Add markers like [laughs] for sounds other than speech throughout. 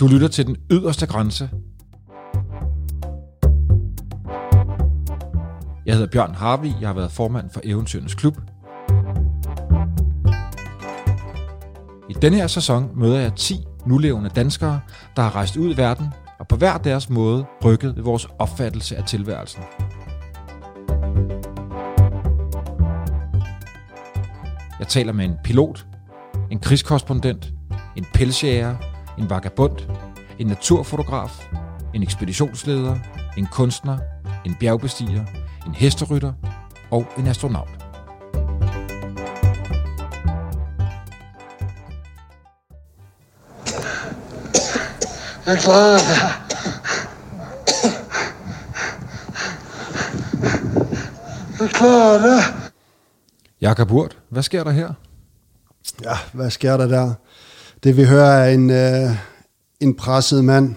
Du lytter til den yderste grænse. Jeg hedder Bjørn Harvi, jeg har været formand for Eventyrens Klub. I denne her sæson møder jeg 10 nulevende danskere, der har rejst ud i verden og på hver deres måde rykket ved vores opfattelse af tilværelsen. Jeg taler med en pilot, en krigskorrespondent, en pelsjæger, en vagabond, en naturfotograf, en ekspeditionsleder, en kunstner, en bjergbestiger, en hesterytter og en astronaut. Jeg klarer det. Jeg klarer det. Jakob Urt, hvad sker der her? Ja, hvad sker der der? Det vi hører er en, øh, en presset mand.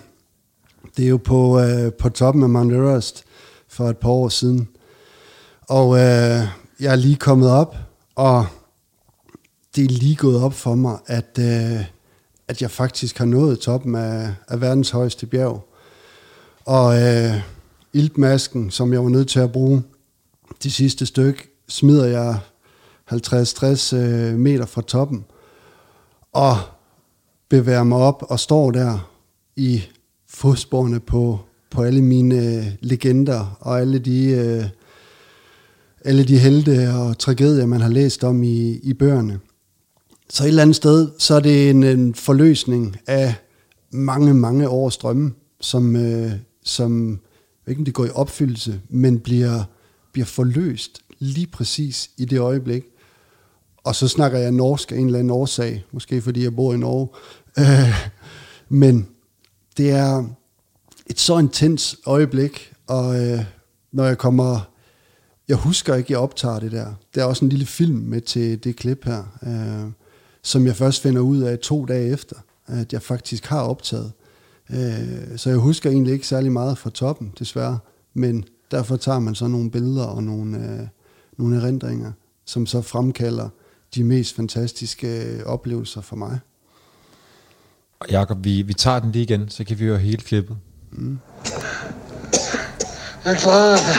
Det er jo på, øh, på toppen af Mount Everest for et par år siden. Og øh, jeg er lige kommet op, og det er lige gået op for mig, at, øh, at jeg faktisk har nået toppen af, af verdens højeste bjerg. Og øh, iltmasken, som jeg var nødt til at bruge de sidste stykke, smider jeg 50-60 øh, meter fra toppen, og bevæger mig op og står der i fodsporene på, på alle mine øh, legender og alle de, øh, alle de helte og tragedier, man har læst om i, i bøgerne. Så et eller andet sted, så er det en, en forløsning af mange, mange års drømme, som, øh, som ikke om det går i opfyldelse, men bliver, bliver forløst lige præcis i det øjeblik. Og så snakker jeg norsk af en eller anden årsag, måske fordi jeg bor i Norge. Øh, men det er et så intens øjeblik, og øh, når jeg kommer... Jeg husker ikke, jeg optager det der. Der er også en lille film med til det klip her, øh, som jeg først finder ud af to dage efter, at jeg faktisk har optaget. Øh, så jeg husker egentlig ikke særlig meget fra toppen, desværre. Men derfor tager man så nogle billeder og nogle, øh, nogle erindringer, som så fremkalder de mest fantastiske øh, oplevelser for mig. Og Jakob, vi, vi tager den lige igen, så kan vi høre hele klippet. Mm. Jeg klarer det.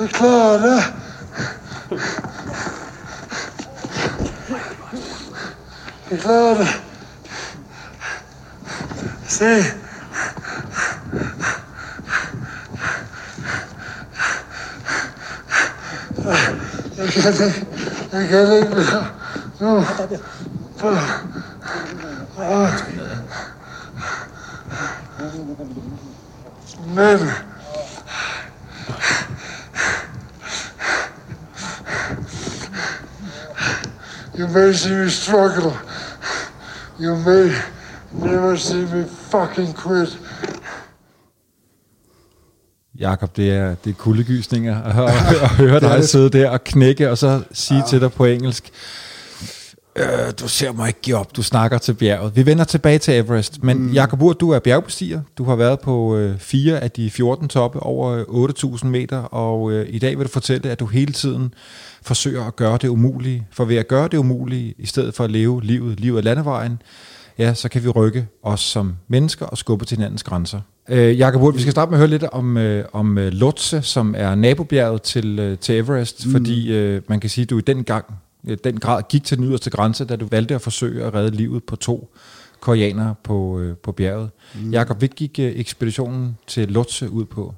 Jeg klarer det. Jeg klarer det. Se. Jeg kan Ah. Men You may see me struggle. You may never see me fucking quit. Jakob, det er, det er kuldegysninger at, høre, [laughs] at høre dig sidde der og knække, og så sige ja. til dig på engelsk, øh, du ser mig ikke give op, du snakker til bjerget. Vi vender tilbage til Everest, men mm. Jakob Urt, du er bjergbestiger. Du har været på øh, fire af de 14 toppe over 8.000 meter, og øh, i dag vil du fortælle, at du hele tiden forsøger at gøre det umulige. For ved at gøre det umulige, i stedet for at leve livet, livet af landevejen, ja, så kan vi rykke os som mennesker og skubbe til hinandens grænser. Øh, Jakob vi skal starte med at høre lidt om, øh, om øh, Lhotse, som er nabobjerget til, øh, til Everest, mm. fordi øh, man kan sige, at du i den, gang, øh, den grad gik til den yderste grænse, da du valgte at forsøge at redde livet på to koreanere på, øh, på bjerget. Mm. Jakob, hvad gik øh, ekspeditionen til Lhotse ud på?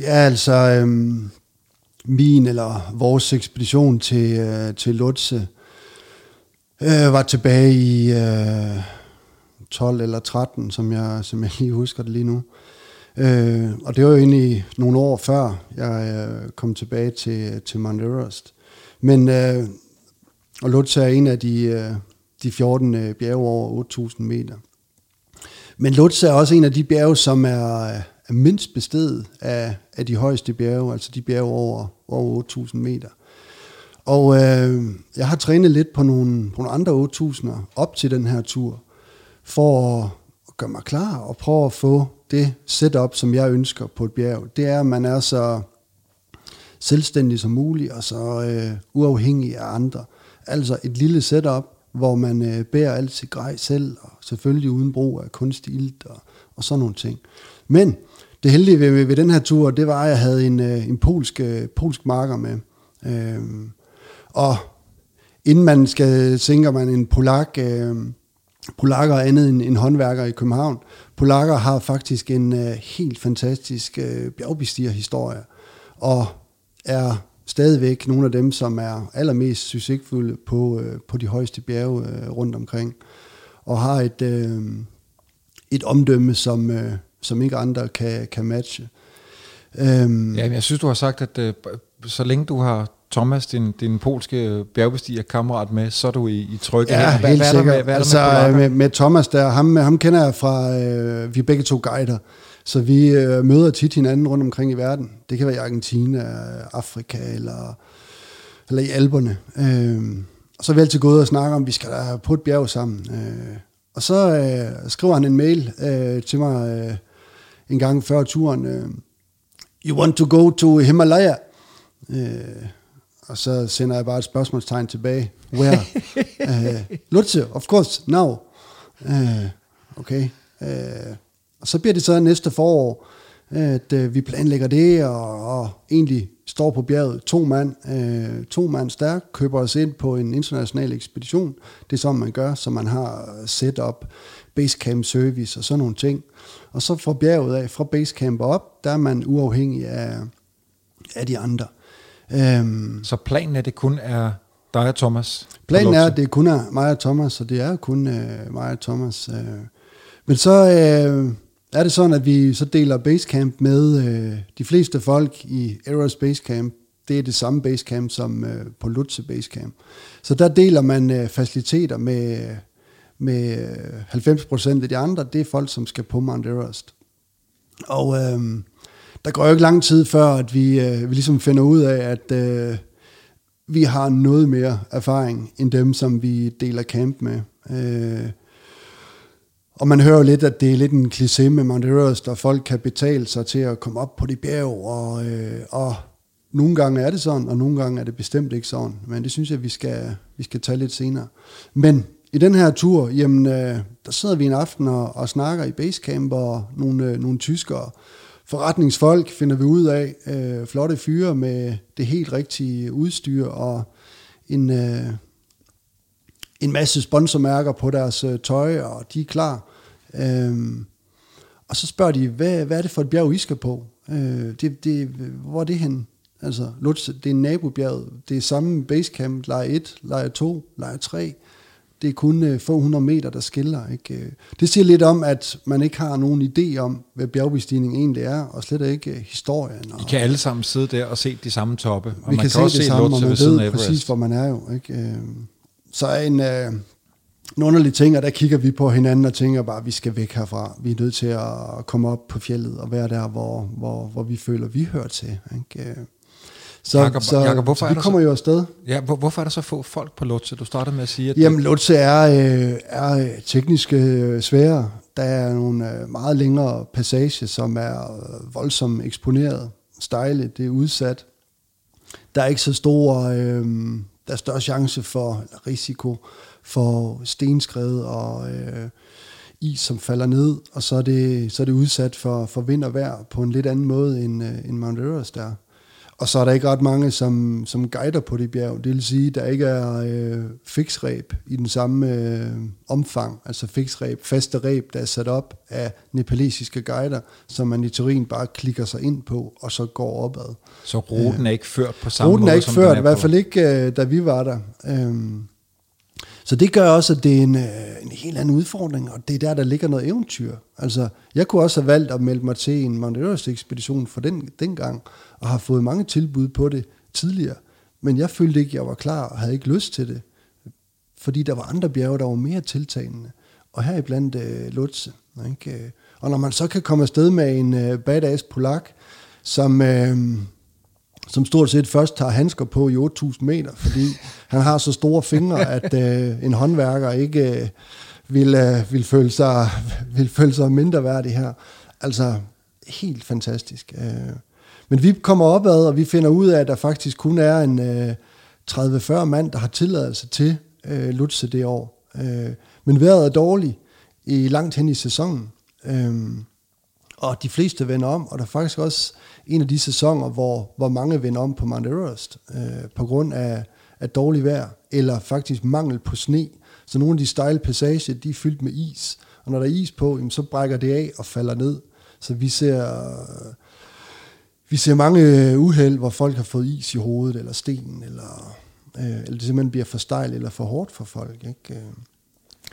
Ja, altså, øh, min eller vores ekspedition til, øh, til Lhotse øh, var tilbage i... Øh, 12 eller 13, som jeg, som jeg lige husker det lige nu. Øh, og det var jo egentlig nogle år før, jeg øh, kom tilbage til, til Mount Everest. Men, øh, og Lutz er en af de, øh, de 14 øh, bjerge over 8.000 meter. Men Lutz er også en af de bjerge, som er, er mindst bestedet af, af de højeste bjerge, altså de bjerge over, over 8.000 meter. Og øh, jeg har trænet lidt på nogle, på nogle andre 8.000'er op til den her tur for at gøre mig klar og prøve at få det setup, som jeg ønsker på et bjerg. Det er, at man er så selvstændig som muligt og så øh, uafhængig af andre. Altså et lille setup, hvor man øh, bærer alt sit grej selv, og selvfølgelig uden brug af kunstig ilt og, og sådan nogle ting. Men det heldige ved, ved den her tur, det var, at jeg havde en, øh, en polsk, øh, polsk marker med. Øh, og inden man skal tænke, man en polak, øh, polakker er andet end en håndværker i København. Polakker har faktisk en øh, helt fantastisk øh, bjergbestigerhistorie, og er stadigvæk nogle af dem, som er allermest succesfulde på, øh, på de højeste bjerge øh, rundt omkring, og har et, øh, et omdømme, som, øh, som ikke andre kan, kan matche. Øhm, ja, jeg synes, du har sagt, at øh, så længe du har Thomas, din, din polske bjergbestiger kammerat med, så er du i, i trygge Ja, hvad, helt hvad sikkert. Med, hvad er altså, der med, med, med Thomas der, ham, ham kender jeg fra, øh, vi er begge to guider, så vi øh, møder tit hinanden rundt omkring i verden. Det kan være i Argentina, Afrika eller, eller i Alperne. Øh, og så er vi altid gået og snakker om, at vi skal da på et bjerg sammen. Øh, og så øh, skriver han en mail øh, til mig øh, en gang før turen. Øh, you want to go to Himalaya? Øh, og så sender jeg bare et spørgsmålstegn tilbage. Where? uh, [laughs] Lutze, of course, now. Uh, okay. Uh, og så bliver det så næste forår, at uh, vi planlægger det, og, og egentlig står på bjerget to mand, uh, to mand stærk, køber os ind på en international ekspedition. Det er sådan, man gør, så man har setup, basecamp service og sådan nogle ting. Og så fra bjerget af, fra basecamp op, der er man uafhængig af, af de andre. Øhm, så planen er, at det kun er dig og Thomas? Planen er, at det kun er mig og Thomas, så det er kun øh, mig og Thomas. Øh. Men så øh, er det sådan, at vi så deler basecamp med øh, de fleste folk i Eros Basecamp. Det er det samme basecamp som øh, på Lutze Basecamp. Så der deler man øh, faciliteter med, med 90% af de andre. Det er folk, som skal på Mount Everest. Og... Øh, der går jo ikke lang tid før, at vi, øh, vi ligesom finder ud af, at øh, vi har noget mere erfaring end dem, som vi deler camp med. Øh, og man hører jo lidt, at det er lidt en kliché med Mount Everest, og folk kan betale sig til at komme op på de bjerg, og, øh, og nogle gange er det sådan, og nogle gange er det bestemt ikke sådan. Men det synes jeg, vi skal, vi skal tage lidt senere. Men i den her tur, jamen, øh, der sidder vi en aften og, og snakker i basecamp, og nogle, øh, nogle tyskere, forretningsfolk finder vi ud af, øh, flotte fyre med det helt rigtige udstyr og en, øh, en masse sponsormærker på deres øh, tøj, og de er klar. Øh, og så spørger de, hvad, hvad er det for et bjerg, I skal på? Øh, det, det, hvor er det hen? Altså, Lutz, det er nabobjerget. Det er samme basecamp, lejr 1, lejr 2, lejr 3 det er kun øh, få hundrede meter, der skiller. Ikke? Øh, det siger lidt om, at man ikke har nogen idé om, hvad bjergbestigning egentlig er, og slet ikke øh, historien. Og I kan alle sammen sidde der og se de samme toppe, og vi man kan, kan, se det samme, og man ved præcis, hvor man er jo. Ikke? Øh, Så er en, øh, en underlig ting, og der kigger vi på hinanden og tænker bare, at vi skal væk herfra. Vi er nødt til at komme op på fjellet og være der, hvor, hvor, hvor vi føler, vi hører til. Ikke? Så, Jakob- så, Jakob, hvorfor så er vi der kommer så- jo afsted. Ja, hvor, hvorfor er der så få folk på Lutze? Du startede med at sige, at Jamen, Lutze er, øh, er øh, teknisk øh, sværere. Der er nogle øh, meget længere passager, som er øh, voldsomt eksponeret. Stejle, det er udsat. Der er ikke så stor, øh, der er større chance for, eller risiko for stenskred og øh, is, som falder ned, og så er det, så er det udsat for, for vind og vejr på en lidt anden måde, end, øh, end Mount Everest er. Og så er der ikke ret mange, som, som guider på det bjerg. Det vil sige, at der ikke er øh, fiksræb i den samme øh, omfang. Altså fiksræb, faste ræb, der er sat op af nepalesiske guider, som man i teorien bare klikker sig ind på, og så går opad. så ruten er ikke ført på samme Ruten måde, er ikke som ført, den i hvert fald ikke, øh, da vi var der. Øhm, så det gør også, at det er en, øh, en helt anden udfordring, og det er der, der ligger noget eventyr. Altså, jeg kunne også have valgt at melde mig til en Mount Everest-ekspedition for den, dengang, og har fået mange tilbud på det tidligere. Men jeg følte ikke, at jeg var klar, og havde ikke lyst til det. Fordi der var andre bjerge, der var mere tiltagende. Og her iblandt øh, Lutze. Ikke? Og når man så kan komme afsted med en øh, badass polak, som... Øh, som stort set først tager handsker på i 8.000 meter, fordi [laughs] han har så store fingre, at øh, en håndværker ikke øh, vil, øh, vil, føle sig, vil føle sig mindre værdig her. Altså, helt fantastisk. Øh. Men vi kommer opad, og vi finder ud af, at der faktisk kun er en øh, 30-40 mand, der har tilladelse til øh, Lutze det år. Øh, men vejret er dårligt i langt hen i sæsonen. Øh, og de fleste vender om, og der er faktisk også en af de sæsoner, hvor, hvor mange vender om på Mount Everest, øh, på grund af, af dårlig vejr, eller faktisk mangel på sne. Så nogle af de stejle passager, de er fyldt med is, og når der er is på, jamen, så brækker det af og falder ned. Så vi ser, øh, vi ser mange øh, uheld, hvor folk har fået is i hovedet, eller sten, eller, øh, eller det simpelthen bliver for stejl eller for hårdt for folk. Ikke? Øh.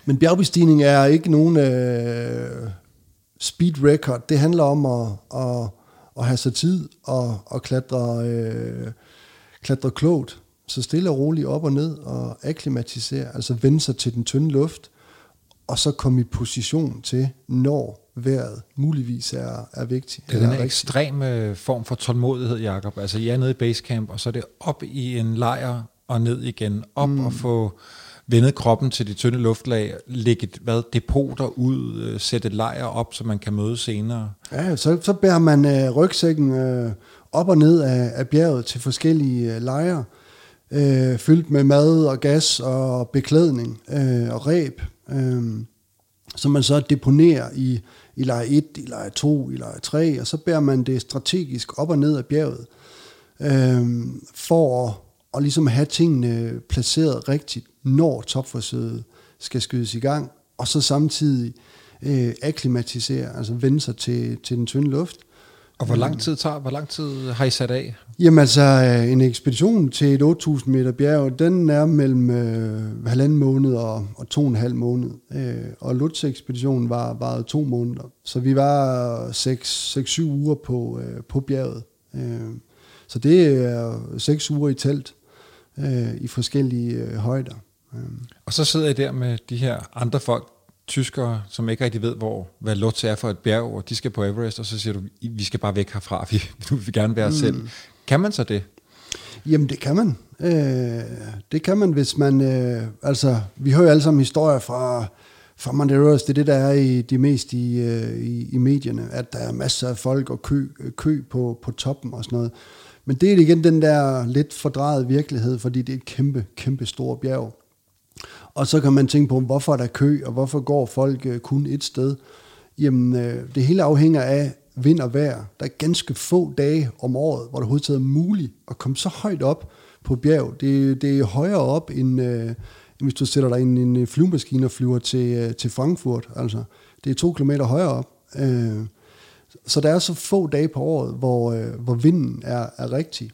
Men bjergbestigning er ikke nogen øh, speed record. Det handler om at, at, at have sig tid og at klatre, øh, klatre klogt. Så stille og roligt op og ned og akklimatisere, altså vende sig til den tynde luft, og så komme i position til, når vejret muligvis er, er vigtigt. Det er den ekstreme form for tålmodighed, Jacob. Altså, I er nede i basecamp, og så er det op i en lejr og ned igen. Op mm. og få vendet kroppen til de tynde luftlag, lægge hvad, depoter ud, øh, sætte lejre lejr op, så man kan møde senere. Ja, så, så bærer man øh, rygsækken øh, op og ned af, af bjerget til forskellige øh, lejre, øh, fyldt med mad og gas og beklædning øh, og ræb, øh, som man så deponerer i, i lejr 1, i lejr 2, i lejr 3, og så bærer man det strategisk op og ned af bjerget, øh, for at, at ligesom have tingene placeret rigtigt, når topforsøget skal skydes i gang, og så samtidig øh, akklimatisere, altså vende sig til, til den tynde luft. Og hvor lang tid tager, hvor lang tid har I sat af? Jamen altså, øh, en ekspedition til et 8.000 meter bjerg, den er mellem øh, halvanden måned og, og to og en halv måned. Øh, og Lutz-ekspeditionen var, var to måneder. Så vi var 6-7 uger på, øh, på bjerget. Øh, så det er seks uger i telt øh, i forskellige øh, højder. Øh. Og så sidder I der med de her andre folk, tyskere, som ikke rigtig ved, hvor, hvad Lutz er for et bjerg, og de skal på Everest, og så siger du, vi skal bare væk herfra, [laughs] vi, vi vil gerne være mm. selv. Kan man så det? Jamen, det kan man. Øh, det kan man, hvis man... Øh, altså, vi hører jo alle sammen historier fra, fra Mount Everest. Det er det, der er i de mest i, øh, i, i medierne, at der er masser af folk og kø, kø på, på toppen og sådan noget. Men det er igen den der lidt fordrejet virkelighed, fordi det er et kæmpe, kæmpe stort bjerg. Og så kan man tænke på, hvorfor er der kø, og hvorfor går folk øh, kun et sted? Jamen, øh, det hele afhænger af vind og vejr. Der er ganske få dage om året, hvor det overhovedet er muligt at komme så højt op på bjerg. Det, det er højere op, end, øh, end hvis du sætter dig ind i en flyvemaskine og flyver til, øh, til Frankfurt. Altså, det er to kilometer højere op. Øh, så der er så få dage på året, hvor, øh, hvor vinden er, er rigtig.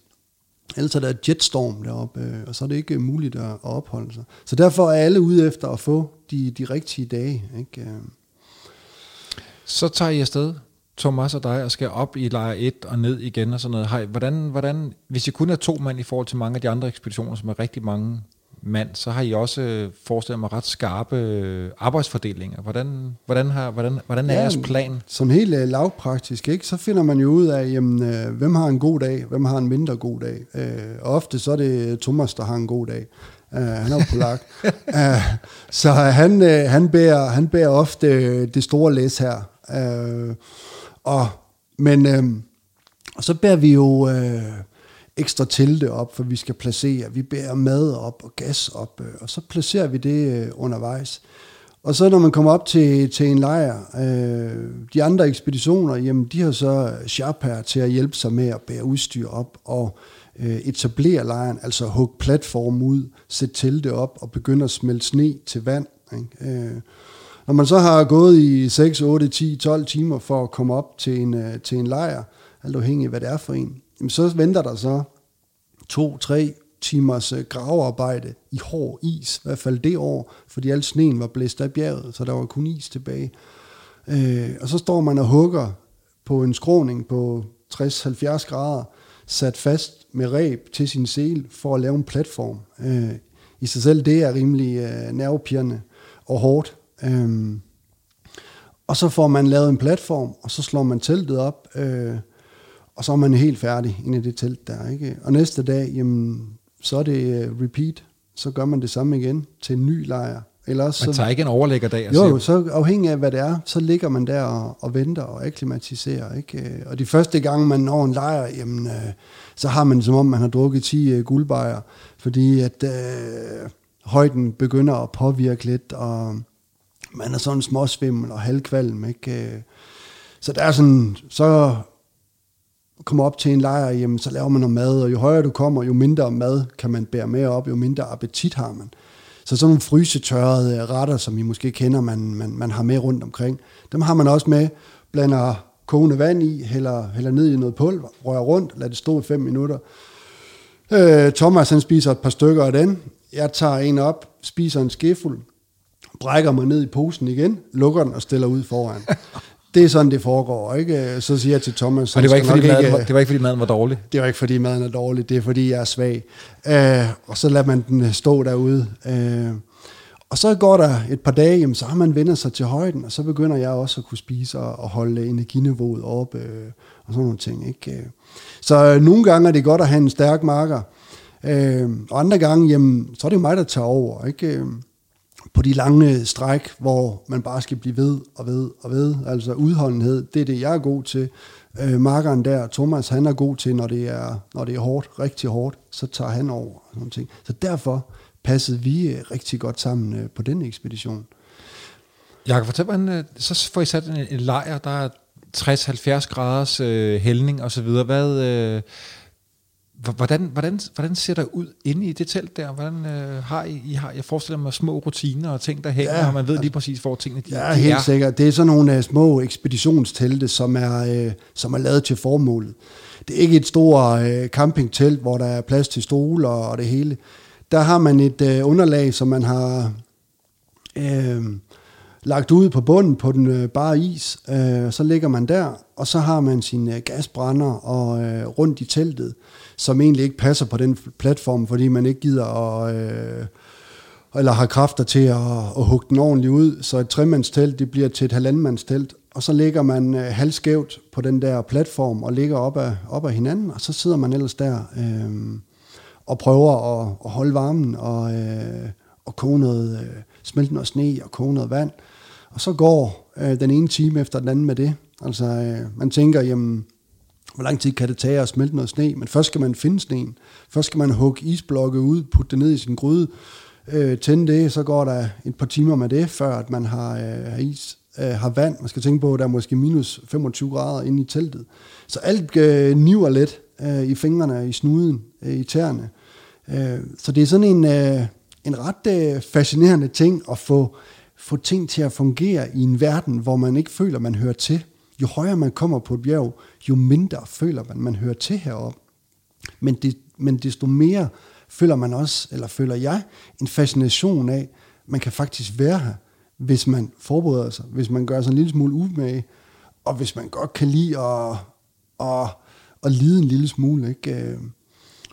Ellers er der et jetstorm deroppe, øh, og så er det ikke muligt at, at opholde sig. Så derfor er alle ude efter at få de, de rigtige dage. Ikke? Øh. Så tager I afsted, Thomas og dig, og skal op i lejr 1 og ned igen og sådan noget. Hej, hvordan, hvordan, hvis I kun er to mand i forhold til mange af de andre ekspeditioner, som er rigtig mange mand, så har I også øh, forestillet mig ret skarpe øh, arbejdsfordelinger. Hvordan, hvordan, har, hvordan, hvordan er ja, jeres plan? Som helt uh, lavpraktisk, ikke? så finder man jo ud af, jamen, hvem har en god dag, hvem har en mindre god dag. Og ofte så er det Thomas, der har en god dag. Uh, han er jo polak. uh, [laughs] så han, uh, han, bærer, han bærer ofte det store læs her. Uh, og, men uh, og så bærer vi jo... Uh, ekstra telte op, for vi skal placere. Vi bærer mad op og gas op, øh, og så placerer vi det øh, undervejs. Og så når man kommer op til, til en lejr, øh, de andre ekspeditioner, jamen de har så Sharper til at hjælpe sig med at bære udstyr op og øh, etablere lejren, altså hugge platform ud, sætte telte op og begynde at smelte sne til vand. Ikke? Øh, når man så har gået i 6, 8, 10, 12 timer for at komme op til en, øh, til en lejr, alt afhængig af hvad det er for en, jamen så venter der så to-tre timers øh, gravearbejde i hård is, i hvert fald det år, fordi al sneen var blæst af bjerget, så der var kun is tilbage. Øh, og så står man og hugger på en skråning på 60-70 grader, sat fast med reb til sin sel for at lave en platform. Øh, I sig selv det er rimelig øh, nervepirrende og hårdt. Øh, og så får man lavet en platform, og så slår man teltet op, øh, og så er man helt færdig inde i det telt der. Ikke? Og næste dag, jamen, så er det uh, repeat. Så gør man det samme igen til en ny lejr. Eller man så, tager ikke en overlæggerdag? Jo, jo, så afhængig af hvad det er, så ligger man der og, og venter og akklimatiserer. Ikke? Og de første gange man når en lejr, jamen, uh, så har man som om man har drukket 10 uh, guldbejer. fordi at øh, højden begynder at påvirke lidt, og man er sådan småsvimmel og halvkvalm, ikke? Øh, så der er sådan, så kommer op til en lejr, jamen, så laver man noget mad, og jo højere du kommer, jo mindre mad kan man bære med op, jo mindre appetit har man. Så sådan nogle frysetørrede retter, som I måske kender, man, man, man har med rundt omkring, dem har man også med, blander kogende vand i, hælder, hælder ned i noget pulver, rører rundt, lader det stå i fem minutter. Øh, Thomas han spiser et par stykker af den. Jeg tager en op, spiser en skefuld, brækker mig ned i posen igen, lukker den og stiller ud foran. [laughs] Det er sådan, det foregår, ikke? Så siger jeg til Thomas... Og det var, ikke, fordi maden, ikke, var, det var ikke, fordi maden var dårlig? Det var ikke, fordi maden er dårlig, det er, fordi jeg er svag. Øh, og så lader man den stå derude. Øh, og så går der et par dage, jamen, så har man vendt sig til højden, og så begynder jeg også at kunne spise og, og holde energiniveauet op, øh, og sådan nogle ting. Ikke? Så øh, nogle gange er det godt at have en stærk marker, øh, og andre gange, jamen, så er det mig, der tager over. Ikke? På de lange stræk, hvor man bare skal blive ved og ved og ved, altså udholdenhed, det er det, jeg er god til. Øh, markeren der, Thomas, han er god til, når det er, når det er hårdt, rigtig hårdt, så tager han over. Og sådan ting. Så derfor passede vi øh, rigtig godt sammen øh, på den ekspedition. Jeg kan fortælle, hvordan, øh, så får I sat en, en lejr, der er 60-70 graders øh, hældning og så videre. Hvad, øh, hvordan, hvordan, hvordan ser der ud inde i det telt der? Hvordan øh, har I, I har, jeg forestiller mig små rutiner og ting, der hænger, ja, og man ved lige præcis, hvor tingene de, ja, de helt er. sikkert. Det er sådan nogle uh, små ekspeditionstelte, som er, uh, som er lavet til formålet. Det er ikke et stort uh, campingtelt, hvor der er plads til stole og, og det hele der har man et øh, underlag, som man har lagt ud på bunden på den øh, bare is. Øh, så ligger man der, og så har man sine øh, gasbrænder og øh, rundt i teltet, som egentlig ikke passer på den platform, fordi man ikke gider at... Øh, eller har kræfter til at, at hugge den ordentligt ud, så et tremandstelt, det bliver til et halvandmandstelt, og så ligger man øh, halvskævt på den der platform og ligger op af, op af hinanden, og så sidder man ellers der. Øh, og prøver at, at holde varmen og, øh, og koge noget, øh, smelte noget sne og koge noget vand. Og så går øh, den ene time efter den anden med det. Altså, øh, man tænker, jamen, hvor lang tid kan det tage at smelte noget sne? Men først skal man finde sneen. Først skal man hugge isblokke ud, putte det ned i sin gryde, øh, tænde det, så går der et par timer med det, før at man har, øh, is, øh, har vand. Man skal tænke på, at der er måske minus 25 grader inde i teltet. Så alt øh, niver let øh, i fingrene, i snuden, øh, i tæerne. Øh, så det er sådan en, øh, en ret øh, fascinerende ting at få, få ting til at fungere i en verden, hvor man ikke føler, man hører til. Jo højere man kommer på et bjerg, jo mindre føler man, man hører til heroppe. Men, det, men desto mere føler man også, eller føler jeg, en fascination af, man kan faktisk være her, hvis man forbereder sig, hvis man gør sig en lille smule umage, og hvis man godt kan lide at, at, at lide en lille smule. Ikke?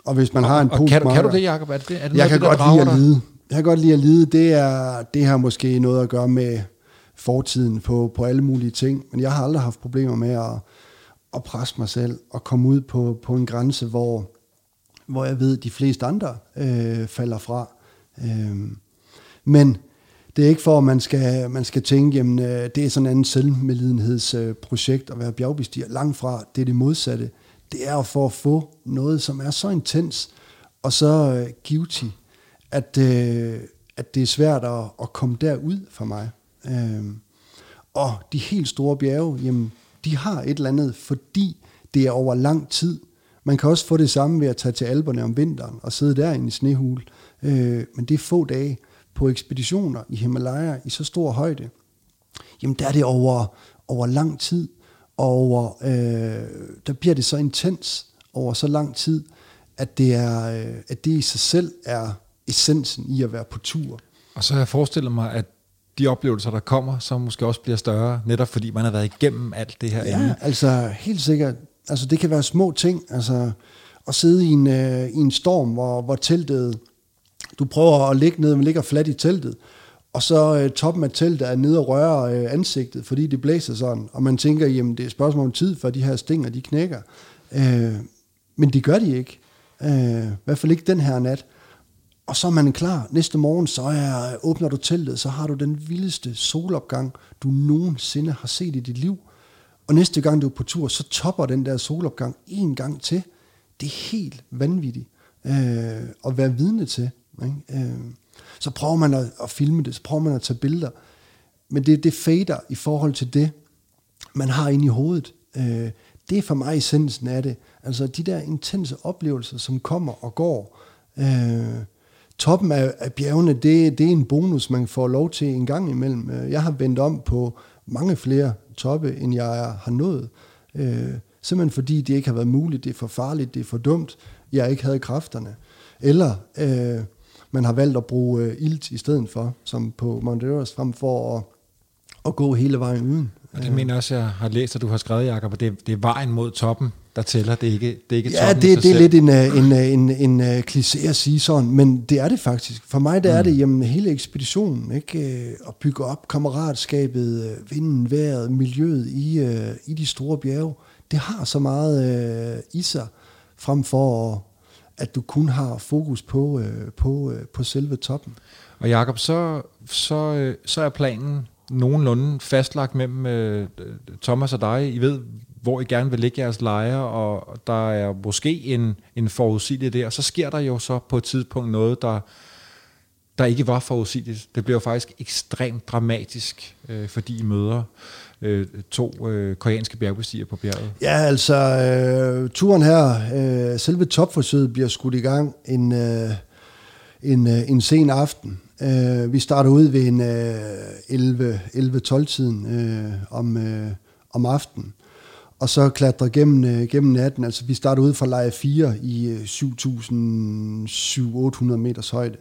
Og hvis man og, har en og kan, du, kan du det, Jacob? Er det, er det jeg noget, kan det, godt lide at lide. Jeg kan godt lide at lide. Det, er, det har måske noget at gøre med fortiden på, på alle mulige ting. Men jeg har aldrig haft problemer med at, at presse mig selv og komme ud på, på en grænse, hvor, hvor jeg ved, at de fleste andre øh, falder fra. Øh, men det er ikke for, at man skal, man skal tænke, jamen, øh, det er sådan en anden selvmedlidenhedsprojekt øh, at være bjergbestiger. Langt fra, det er det modsatte det er for at få noget, som er så intens og så øh, guilty, at, øh, at det er svært at, at komme derud for mig. Øh, og de helt store bjerge, jamen, de har et eller andet, fordi det er over lang tid. Man kan også få det samme ved at tage til Alberne om vinteren og sidde der i snehul. Øh, men det er få dage på ekspeditioner i Himalaya i så stor højde. Jamen der er det over, over lang tid og øh, der bliver det så intens over så lang tid, at det, er, øh, at det i sig selv er essensen i at være på tur. Og så har jeg forestillet mig, at de oplevelser, der kommer, så måske også bliver større, netop fordi man har været igennem alt det her Ja, inde. altså helt sikkert. Altså det kan være små ting, altså at sidde i en, øh, i en storm, hvor, hvor teltet, du prøver at ligge ned, man ligger fladt i teltet, og så øh, toppen af teltet er nede og rører øh, ansigtet, fordi det blæser sådan. Og man tænker, jamen det er et spørgsmål om tid, for de her stinger, de knækker. Øh, men det gør de ikke. Øh, I hvert fald ikke den her nat. Og så er man klar. Næste morgen, så er, åbner du teltet, så har du den vildeste solopgang, du nogensinde har set i dit liv. Og næste gang du er på tur, så topper den der solopgang en gang til. Det er helt vanvittigt. øh, at være vidne til. Ikke? Øh, så prøver man at, at filme det, så prøver man at tage billeder. Men det, det fader i forhold til det, man har inde i hovedet. Øh, det er for mig essensen af det. Altså de der intense oplevelser, som kommer og går. Øh, toppen af, af bjergene, det, det er en bonus, man får lov til en gang imellem. Øh, jeg har vendt om på mange flere toppe, end jeg har nået. Øh, simpelthen fordi det ikke har været muligt, det er for farligt, det er for dumt, jeg ikke havde kræfterne. Eller øh, man har valgt at bruge øh, ilt i stedet for, som på Mount Everest, frem for at, at gå hele vejen uden. Og det mener også, jeg har læst, at du har skrevet, Jacob, at det, det er vejen mod toppen, der tæller. Det er ikke, det er ikke ja, det, det er lidt en, øh, en, øh, en, en, en kliché at sige sådan, men det er det faktisk. For mig det er mm. det jamen, hele ekspeditionen, ikke? Øh, at bygge op kammeratskabet, vinden, vejret, miljøet i, i de store bjerge. Det har så meget øh, i sig, frem for at du kun har fokus på, øh, på, øh, på selve toppen. Og Jakob, så, så, så er planen nogenlunde fastlagt mellem øh, Thomas og dig. I ved, hvor I gerne vil lægge jeres lejre, og der er måske en, en forudsigelighed der. Så sker der jo så på et tidspunkt noget, der, der ikke var forudsigeligt. Det bliver faktisk ekstremt dramatisk, øh, fordi I møder øh, to øh, koreanske bjergbestiger på bjerget. Ja, altså øh, turen her, øh, selve topforsøget bliver skudt i gang en, øh, en, øh, en sen aften. Øh, vi starter ud ved en øh, 11-12-tiden øh, om, øh, om aftenen, og så klatre gennem, øh, gennem natten. Altså vi starter ud fra leje 4 i øh, 7.700-800 meters højde.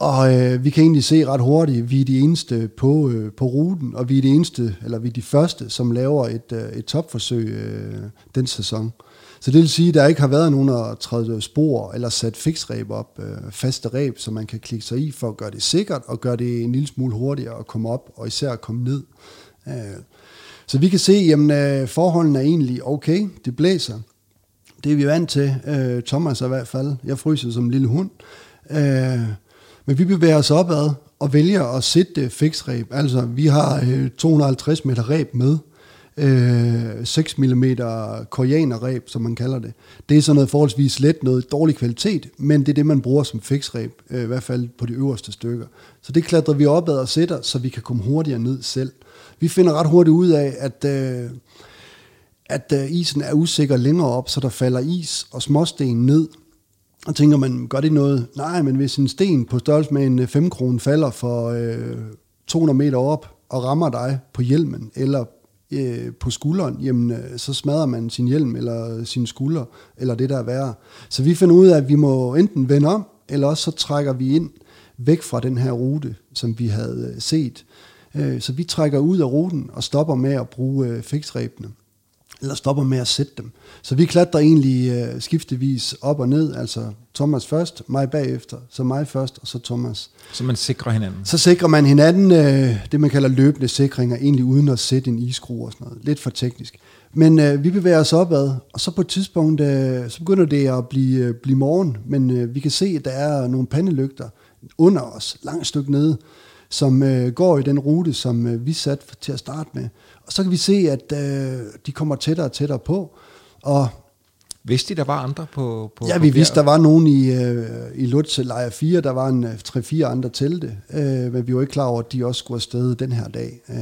Og øh, vi kan egentlig se ret hurtigt, vi er de eneste på, øh, på ruten, og vi er de eneste, eller vi er de første, som laver et, øh, et topforsøg øh, den sæson. Så det vil sige, at der ikke har været nogen at træde spor eller sat fixreb op, øh, faste reb, som man kan klikke sig i for at gøre det sikkert og gøre det en lille smule hurtigere at komme op og især at komme ned. Øh, så vi kan se, at øh, forholdene er egentlig okay. Det blæser. Det er vi vant til. Øh, Thomas i hvert fald. Jeg fryser som en lille hund. Øh, men vi bevæger os opad og vælger at sætte fixreb. Altså, vi har øh, 250 meter reb med. Øh, 6 mm koreanerreb, som man kalder det. Det er sådan noget forholdsvis let, noget dårlig kvalitet, men det er det, man bruger som fixreb, øh, i hvert fald på de øverste stykker. Så det klatrer vi opad og sætter, så vi kan komme hurtigere ned selv. Vi finder ret hurtigt ud af, at... Øh, at øh, isen er usikker længere op, så der falder is og småsten ned, og tænker man, gør det noget? Nej, men hvis en sten på størrelse med en øh, 5 kron falder for øh, 200 meter op og rammer dig på hjelmen eller øh, på skulderen, jamen øh, så smadrer man sin hjelm eller øh, sin skulder, eller det der er værre. Så vi finder ud af, at vi må enten vende om, eller også så trækker vi ind væk fra den her rute, som vi havde øh, set. Øh, så vi trækker ud af ruten og stopper med at bruge øh, eller stopper med at sætte dem. Så vi klatrer egentlig øh, skiftevis op og ned, altså Thomas først, mig bagefter, så mig først, og så Thomas. Så man sikrer hinanden? Så sikrer man hinanden, øh, det man kalder løbende sikringer, egentlig uden at sætte en iskrue og sådan noget. Lidt for teknisk. Men øh, vi bevæger os opad, og så på et tidspunkt, øh, så begynder det at blive, øh, blive morgen, men øh, vi kan se, at der er nogle pandelygter under os, langt stykke nede, som øh, går i den rute, som øh, vi satte til at starte med. Og så kan vi se, at øh, de kommer tættere og tættere på. Og Vidste de, der var andre på, på Ja, vi på vidste, der var nogen i, øh, i Lutze lejr 4, der var en 3-4 øh, andre telte, øh, men vi var ikke klar over, at de også skulle afsted den her dag. Øh,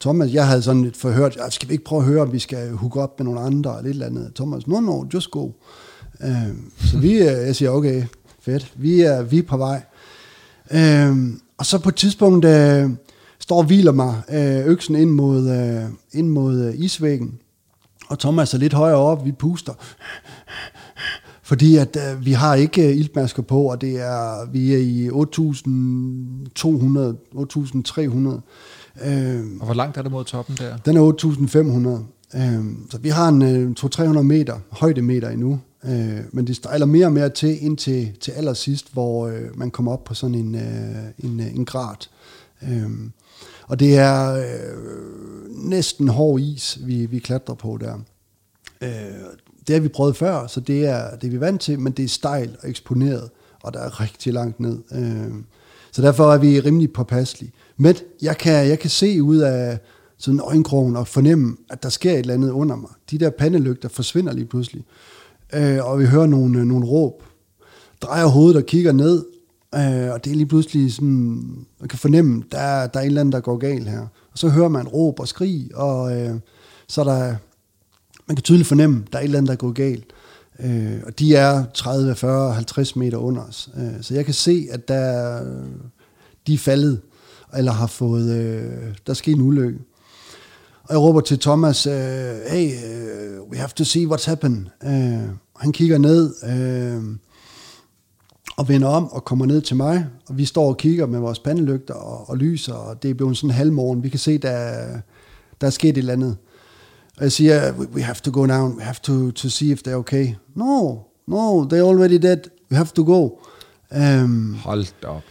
Thomas, jeg havde sådan lidt forhørt, skal vi ikke prøve at høre, om vi skal hooke op med nogle andre, eller et eller andet. Thomas, no, no, just go. Øh, så vi, øh, jeg siger, okay, fedt, vi er, vi er på vej. Øh, og så på et tidspunkt, øh, står og hviler mig øh, øksen ind mod, øh, ind mod øh, isvæggen, og Thomas er lidt højere op, vi puster. Fordi at øh, vi har ikke øh, iltmasker på, og det er, vi er i 8.200, 8.300. Øh, og hvor langt er det mod toppen der? Den er 8.500. Øh, så vi har en øh, 200-300 meter, højdemeter endnu. Øh, men det stejler mere og mere til indtil til allersidst, hvor øh, man kommer op på sådan en, øh, en, øh, en grad. Øh, og det er øh, næsten hård is, vi, vi klatrer på der. Øh, det har vi prøvet før, så det er det er vi vant til, men det er stejl og eksponeret, og der er rigtig langt ned. Øh, så derfor er vi rimelig påpasselige. Men jeg kan, jeg kan se ud af sådan øjenkrogen og fornemme, at der sker et eller andet under mig. De der pandelygter forsvinder lige pludselig. øh, øh, og vi hører nogle, øh, nogle råb. Drejer hovedet og kigger ned, øh, og det er lige pludselig sådan, man kan fornemme, der der er en eller anden, der går galt her. Og så hører man råb og skrig, og øh, så er der, man kan tydeligt fornemme, der er et eller andet, der går galt. Øh, og de er 30, 40, 50 meter under os. Øh, så jeg kan se, at der, de er faldet, eller har fået, øh, der er sket en ulykke. Og jeg råber til Thomas, uh, hey, uh, we have to see what's happened. Uh, han kigger ned uh, og vender om og kommer ned til mig, og vi står og kigger med vores pandelygter og, og lyser, og det er blevet sådan en halvmorgen. Vi kan se, der, der er sket et eller andet. Og jeg siger, we have to go down, we have to, to see if they're okay. No, no, they're already dead, we have to go. Um, Hold op.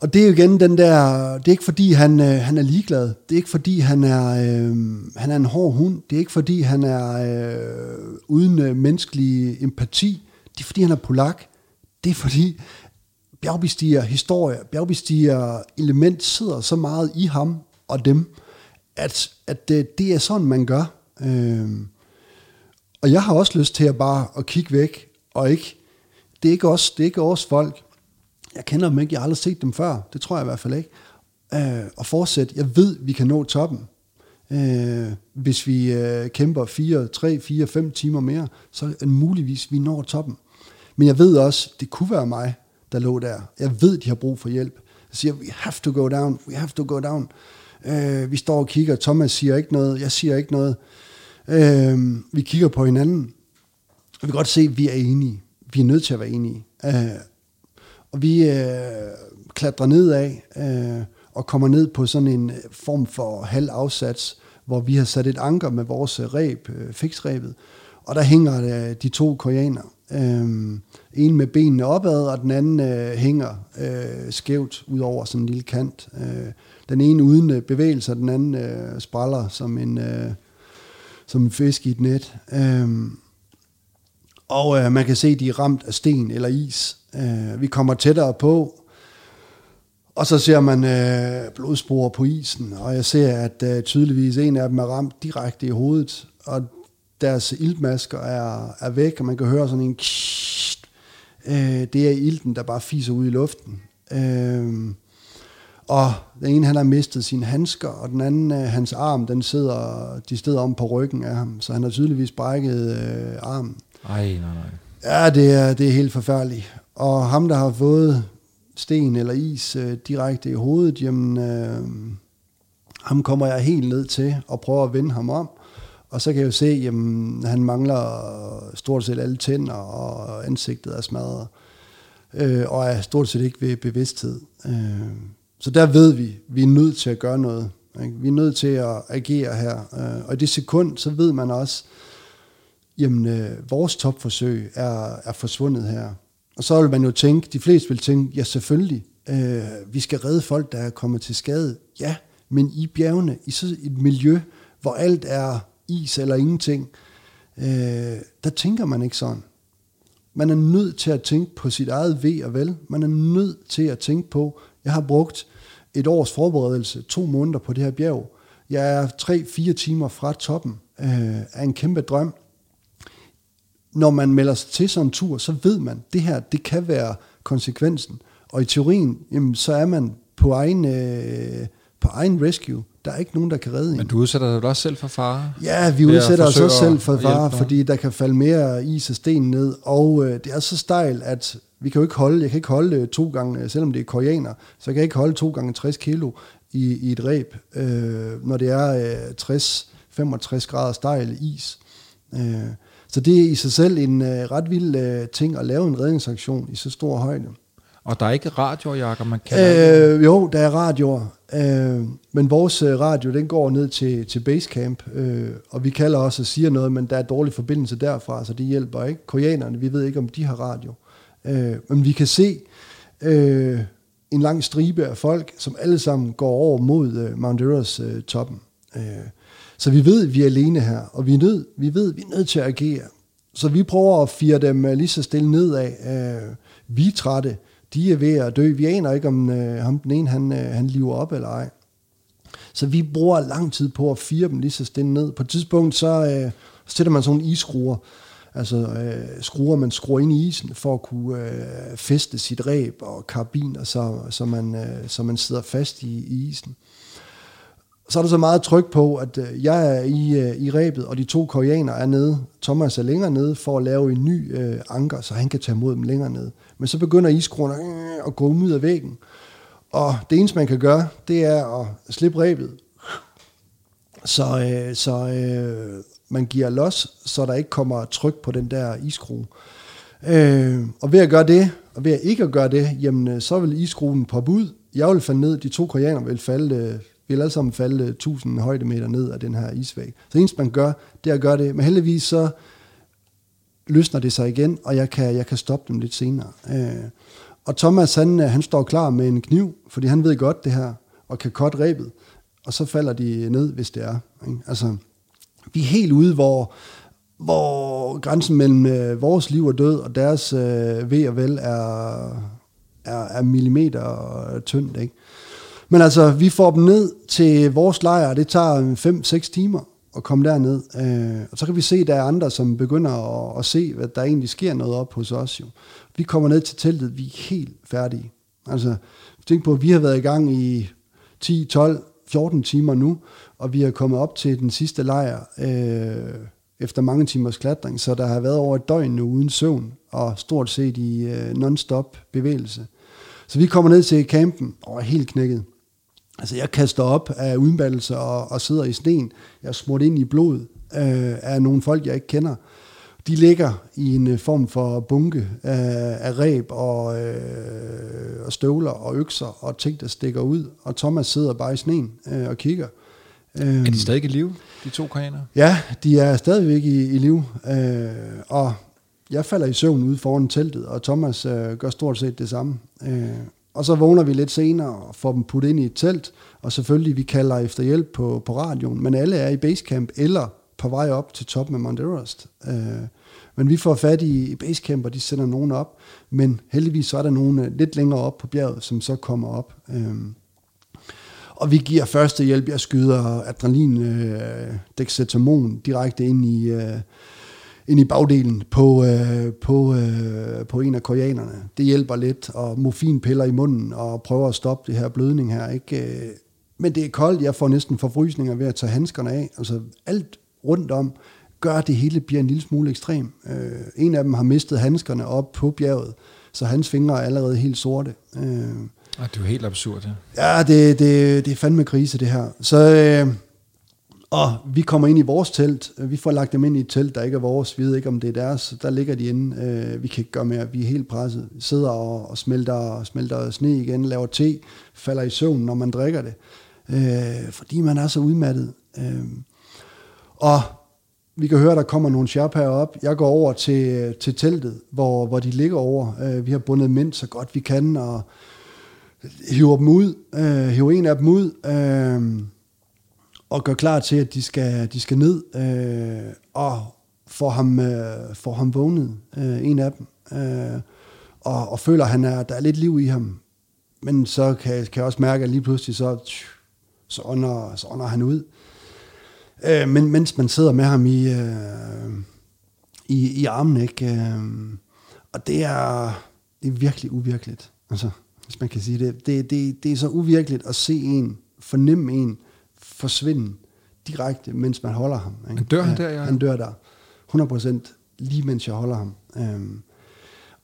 Og det er jo igen den der, det er ikke fordi han, øh, han er ligeglad, det er ikke fordi han er, øh, han er en hård hund, det er ikke fordi han er øh, uden øh, menneskelig empati, det er fordi han er polak, det er fordi bjergbestiger historie, bjergbestiger element sidder så meget i ham og dem, at, at det, det er sådan man gør. Øh, og jeg har også lyst til at bare at kigge væk, og ikke, det er ikke os, det er ikke os folk, jeg kender dem ikke, jeg har aldrig set dem før, det tror jeg i hvert fald ikke, øh, og fortsætte. Jeg ved, vi kan nå toppen. Øh, hvis vi øh, kæmper 4, 3, 4, 5 timer mere, så er det muligvis, vi når toppen. Men jeg ved også, det kunne være mig, der lå der. Jeg ved, de har brug for hjælp. Jeg siger, we have to go down, we have to go down. Øh, vi står og kigger, Thomas siger ikke noget, jeg siger ikke noget. Øh, vi kigger på hinanden, og vi kan godt se, at vi er enige. Vi er nødt til at være enige. Øh, og vi øh, klatrer nedad øh, og kommer ned på sådan en øh, form for halv afsats, hvor vi har sat et anker med vores øh, reb, øh, fiksrebet. Og der hænger øh, de to koreaner. Øh, en med benene opad, og den anden øh, hænger øh, skævt ud over sådan en lille kant. Øh, den ene uden øh, bevægelse, og den anden øh, spræller som en, øh, som en fisk i et net. Øh, og øh, man kan se, at de er ramt af sten eller is. Øh, vi kommer tættere på, og så ser man øh, blodspor på isen, og jeg ser, at øh, tydeligvis en af dem er ramt direkte i hovedet, og deres iltmasker er, er væk, og man kan høre sådan en kst, øh, det er ilten, der bare fiser ud i luften. Øh, og den ene, han har mistet sine handsker, og den anden, øh, hans arm, den sidder, de sidder om på ryggen af ham, så han har tydeligvis brækket øh, armen. Ej, nej, nej. Ja, det er, det er helt forfærdeligt. Og ham, der har fået sten eller is øh, direkte i hovedet, jamen, øh, ham kommer jeg helt ned til og prøver at vende ham om. Og så kan jeg jo se, jamen, han mangler stort set alle tænder, og ansigtet er smadret, øh, og er stort set ikke ved bevidsthed. Øh, så der ved vi, vi er nødt til at gøre noget. Ikke? Vi er nødt til at agere her. Øh, og i det sekund, så ved man også, jamen, øh, vores topforsøg er, er forsvundet her. Og så vil man jo tænke, de fleste vil tænke, ja selvfølgelig, øh, vi skal redde folk, der er kommet til skade. Ja, men i bjergene, i så et miljø, hvor alt er is eller ingenting, øh, der tænker man ikke sådan. Man er nødt til at tænke på sit eget ved og vel. Man er nødt til at tænke på, jeg har brugt et års forberedelse, to måneder på det her bjerg. Jeg er tre-fire timer fra toppen øh, af en kæmpe drøm når man melder sig til sådan en tur, så ved man, at det her, det kan være konsekvensen. Og i teorien, jamen, så er man på egen, øh, på egen rescue. Der er ikke nogen, der kan redde en. Men du udsætter dig også selv for fare? Ja, vi udsætter os også selv for fare, fordi der kan falde mere is og sten ned. Og øh, det er så stejl, at vi kan jo ikke holde, jeg kan ikke holde øh, to gange, selvom det er koreaner, så jeg kan ikke holde to gange 60 kilo i, i et ræb, øh, når det er øh, 60-65 grader stejl is. Øh, så det er i sig selv en øh, ret vild øh, ting at lave en redningsaktion i så stor højde. Og der er ikke radiojakker, man kan? Øh, jo, der er radioer. Øh, men vores øh, radio, den går ned til, til basecamp, øh, og vi kalder også og siger noget, men der er dårlig forbindelse derfra, så det hjælper ikke. Koreanerne, vi ved ikke, om de har radio. Øh, men vi kan se øh, en lang stribe af folk, som alle sammen går over mod øh, Mount Everest øh, toppen. Øh, så vi ved, at vi er alene her, og vi, er nød, vi ved, at vi er nødt til at agere. Så vi prøver at fire dem øh, lige så stille nedad. Øh, vi er trætte, de er ved at dø. Vi aner ikke, om øh, ham den ene han, øh, han lever op eller ej. Så vi bruger lang tid på at fire dem lige så stille ned. På et tidspunkt, så øh, sætter man sådan nogle iskruer Altså øh, skruer, man skruer ind i isen for at kunne øh, feste sit ræb og karabiner, så, så, man, øh, så man sidder fast i, i isen. Så er der så meget tryk på, at øh, jeg er i, øh, i rebet, og de to koreaner er nede. Thomas er længere nede for at lave en ny øh, anker, så han kan tage imod dem længere nede. Men så begynder iskruerne øh, at gå ud af væggen. Og det eneste, man kan gøre, det er at slippe rebet. Så, øh, så øh, man giver los, så der ikke kommer tryk på den der iskrue. Øh, og ved at gøre det, og ved at ikke at gøre det, jamen, øh, så vil iskruen poppe ud. Jeg vil falde ned, de to koreaner vil falde, øh, vi vil alle sammen falde 1000 højdemeter ned af den her isvæg. Så eneste man gør, det er at gøre det. Men heldigvis så løsner det sig igen, og jeg kan, jeg kan stoppe dem lidt senere. Øh, og Thomas, han, han står klar med en kniv, fordi han ved godt det her, og kan godt rebet, og så falder de ned, hvis det er. Ikke? Altså, vi er helt ude, hvor, hvor grænsen mellem øh, vores liv og død og deres øh, ved og vel er, er, er millimeter tyndt. Ikke? Men altså, vi får dem ned til vores lejr, det tager øh, 5-6 timer at komme derned. Øh, og så kan vi se, at der er andre, som begynder at, at se, at der egentlig sker noget op hos os. Jo. Vi kommer ned til teltet, vi er helt færdige. Altså, tænk på, at vi har været i gang i 10, 12, 14 timer nu, og vi er kommet op til den sidste lejr øh, efter mange timers klatring, så der har været over et døgn nu uden søvn, og stort set i øh, non-stop bevægelse. Så vi kommer ned til campen og er helt knækket. Altså jeg kaster op af udmattelse og, og sidder i sten. Jeg er smurt ind i blod øh, af nogle folk, jeg ikke kender. De ligger i en øh, form for bunke af, af ræb og, øh, og støvler og økser og ting, der stikker ud. Og Thomas sidder bare i sneen øh, og kigger. Øh, er de stadig i live, de to kaner? Ja, de er stadigvæk i, i live. Øh, og jeg falder i søvn ude foran teltet, og Thomas øh, gør stort set det samme. Øh, og så vågner vi lidt senere og får dem puttet ind i et telt, og selvfølgelig vi kalder efter hjælp på, på radioen, men alle er i basecamp eller på vej op til toppen af Mount Everest. Øh, men vi får fat i, i basecamp, og de sender nogen op, men heldigvis så er der nogen øh, lidt længere op på bjerget, som så kommer op. Øh, og vi giver første hjælp. Jeg skyder adrenalin, øh, dexetamon direkte ind i, øh, ind i bagdelen på, øh, på, øh, på en af koreanerne. Det hjælper lidt, og morfinpiller i munden, og prøver at stoppe det her blødning her. Ikke? Øh, men det er koldt, jeg får næsten forfrysninger ved at tage handskerne af. Altså alt rundt om gør, at det hele bliver en lille smule ekstrem. Øh, en af dem har mistet handskerne op på bjerget, så hans fingre er allerede helt sorte. Øh, ah, det er jo helt absurd, ja. Ja, det, det, det er fandme krise, det her. Så... Øh, og vi kommer ind i vores telt. Vi får lagt dem ind i et telt, der ikke er vores. Vi ved ikke, om det er deres. Der ligger de inde. Øh, vi kan ikke gøre mere. Vi er helt presset. Vi sidder og, og smelter, smelter sne igen, laver te, falder i søvn, når man drikker det. Øh, fordi man er så udmattet. Øh, og vi kan høre, der kommer nogle sherpaer op. Jeg går over til, til teltet, hvor, hvor de ligger over. Øh, vi har bundet mænd så godt vi kan, og hiver dem ud. Øh, hiver en af dem ud. Øh, og gør klar til, at de skal, de skal ned, øh, og får ham, øh, får ham vågnet, øh, en af dem, øh, og, og føler, at han er, der er lidt liv i ham. Men så kan, kan jeg også mærke, at lige pludselig så, så, ånder, så ånder han ud. Øh, men mens man sidder med ham i, øh, i, i armen, ikke? Øh, og det er, det er virkelig uvirkeligt, altså, hvis man kan sige det. Det, det. det er så uvirkeligt at se en, fornemme en, forsvinde direkte, mens man holder ham. Ikke? Han dør han der, ja? Han dør der. 100% lige mens jeg holder ham. Øhm,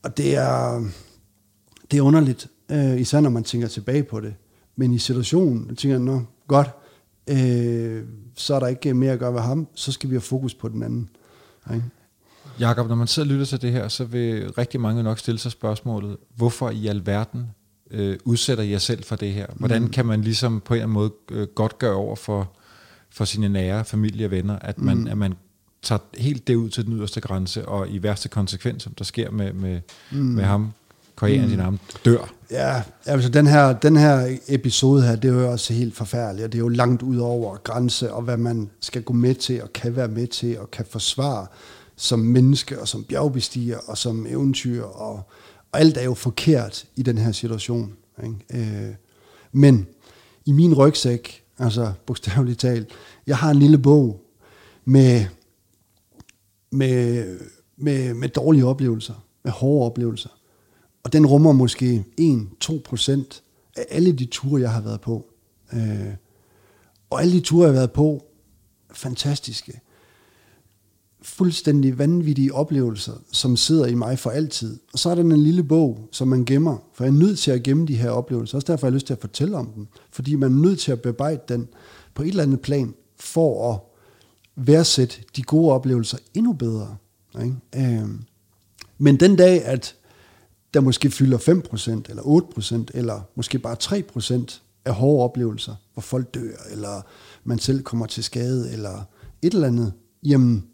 og det er, det er underligt, øh, især når man tænker tilbage på det. Men i situationen, tænker jeg, nå, godt, øh, så er der ikke mere at gøre ved ham, så skal vi have fokus på den anden. Ikke? Jakob, når man sidder og lytter til det her, så vil rigtig mange nok stille sig spørgsmålet, hvorfor i alverden øh, udsætter jer selv for det her? Hvordan mm. kan man ligesom på en eller anden måde øh, godt gøre over for, for sine nære familie og venner, at man, mm. at man tager helt det ud til den yderste grænse, og i værste konsekvens, som der sker med, med, mm. med ham, koreaner mm. din arm, dør. Ja, altså den her, den her episode her, det er jo også helt forfærdeligt, og det er jo langt ud over grænse, og hvad man skal gå med til, og kan være med til, og kan forsvare som menneske, og som bjergbestiger, og som eventyr, og og alt er jo forkert i den her situation. Ikke? Øh, men i min rygsæk, altså bogstaveligt talt, jeg har en lille bog med, med, med, med dårlige oplevelser, med hårde oplevelser. Og den rummer måske 1-2% af alle de ture, jeg har været på. Øh, og alle de ture, jeg har været på, fantastiske fuldstændig vanvittige oplevelser, som sidder i mig for altid. Og så er der en lille bog, som man gemmer, for jeg er nødt til at gemme de her oplevelser. Også derfor har jeg lyst til at fortælle om dem, fordi man er nødt til at bearbejde den på et eller andet plan, for at værdsætte de gode oplevelser endnu bedre. Ikke? Øhm, men den dag, at der måske fylder 5% eller 8%, eller måske bare 3% af hårde oplevelser, hvor folk dør, eller man selv kommer til skade, eller et eller andet, jamen,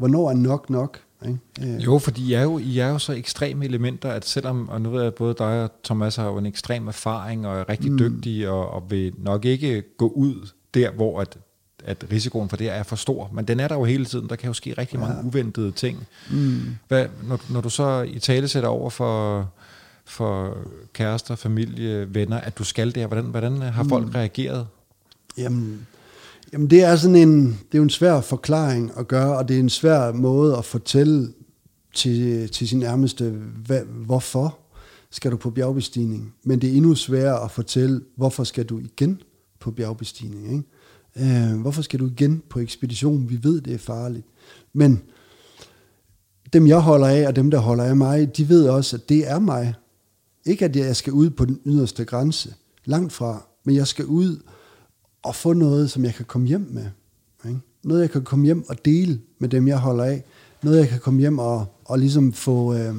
hvornår er nok nok? Ikke? Øh. Jo, fordi I er jo, I er jo så ekstreme elementer, at selvom, og nu ved jeg, at både dig og Thomas har jo en ekstrem erfaring, og er rigtig mm. dygtige, og, og vil nok ikke gå ud der, hvor at, at risikoen for det er for stor. Men den er der jo hele tiden. Der kan jo ske rigtig ja. mange uventede ting. Mm. Hvad, når, når du så i tale sætter over for, for kærester, familie, venner, at du skal det her, hvordan, hvordan har folk mm. reageret? Jamen, Jamen det er sådan en, det er jo en svær forklaring at gøre, og det er en svær måde at fortælle til, til sin nærmeste, hvad, hvorfor skal du på bjergbestigning. Men det er endnu sværere at fortælle, hvorfor skal du igen på bjergbestigning. Ikke? Øh, hvorfor skal du igen på ekspedition? Vi ved, det er farligt. Men dem, jeg holder af, og dem, der holder af mig, de ved også, at det er mig. Ikke, at jeg skal ud på den yderste grænse. Langt fra. Men jeg skal ud at få noget, som jeg kan komme hjem med. Ikke? Noget, jeg kan komme hjem og dele med dem, jeg holder af. Noget, jeg kan komme hjem og, og ligesom få, øh,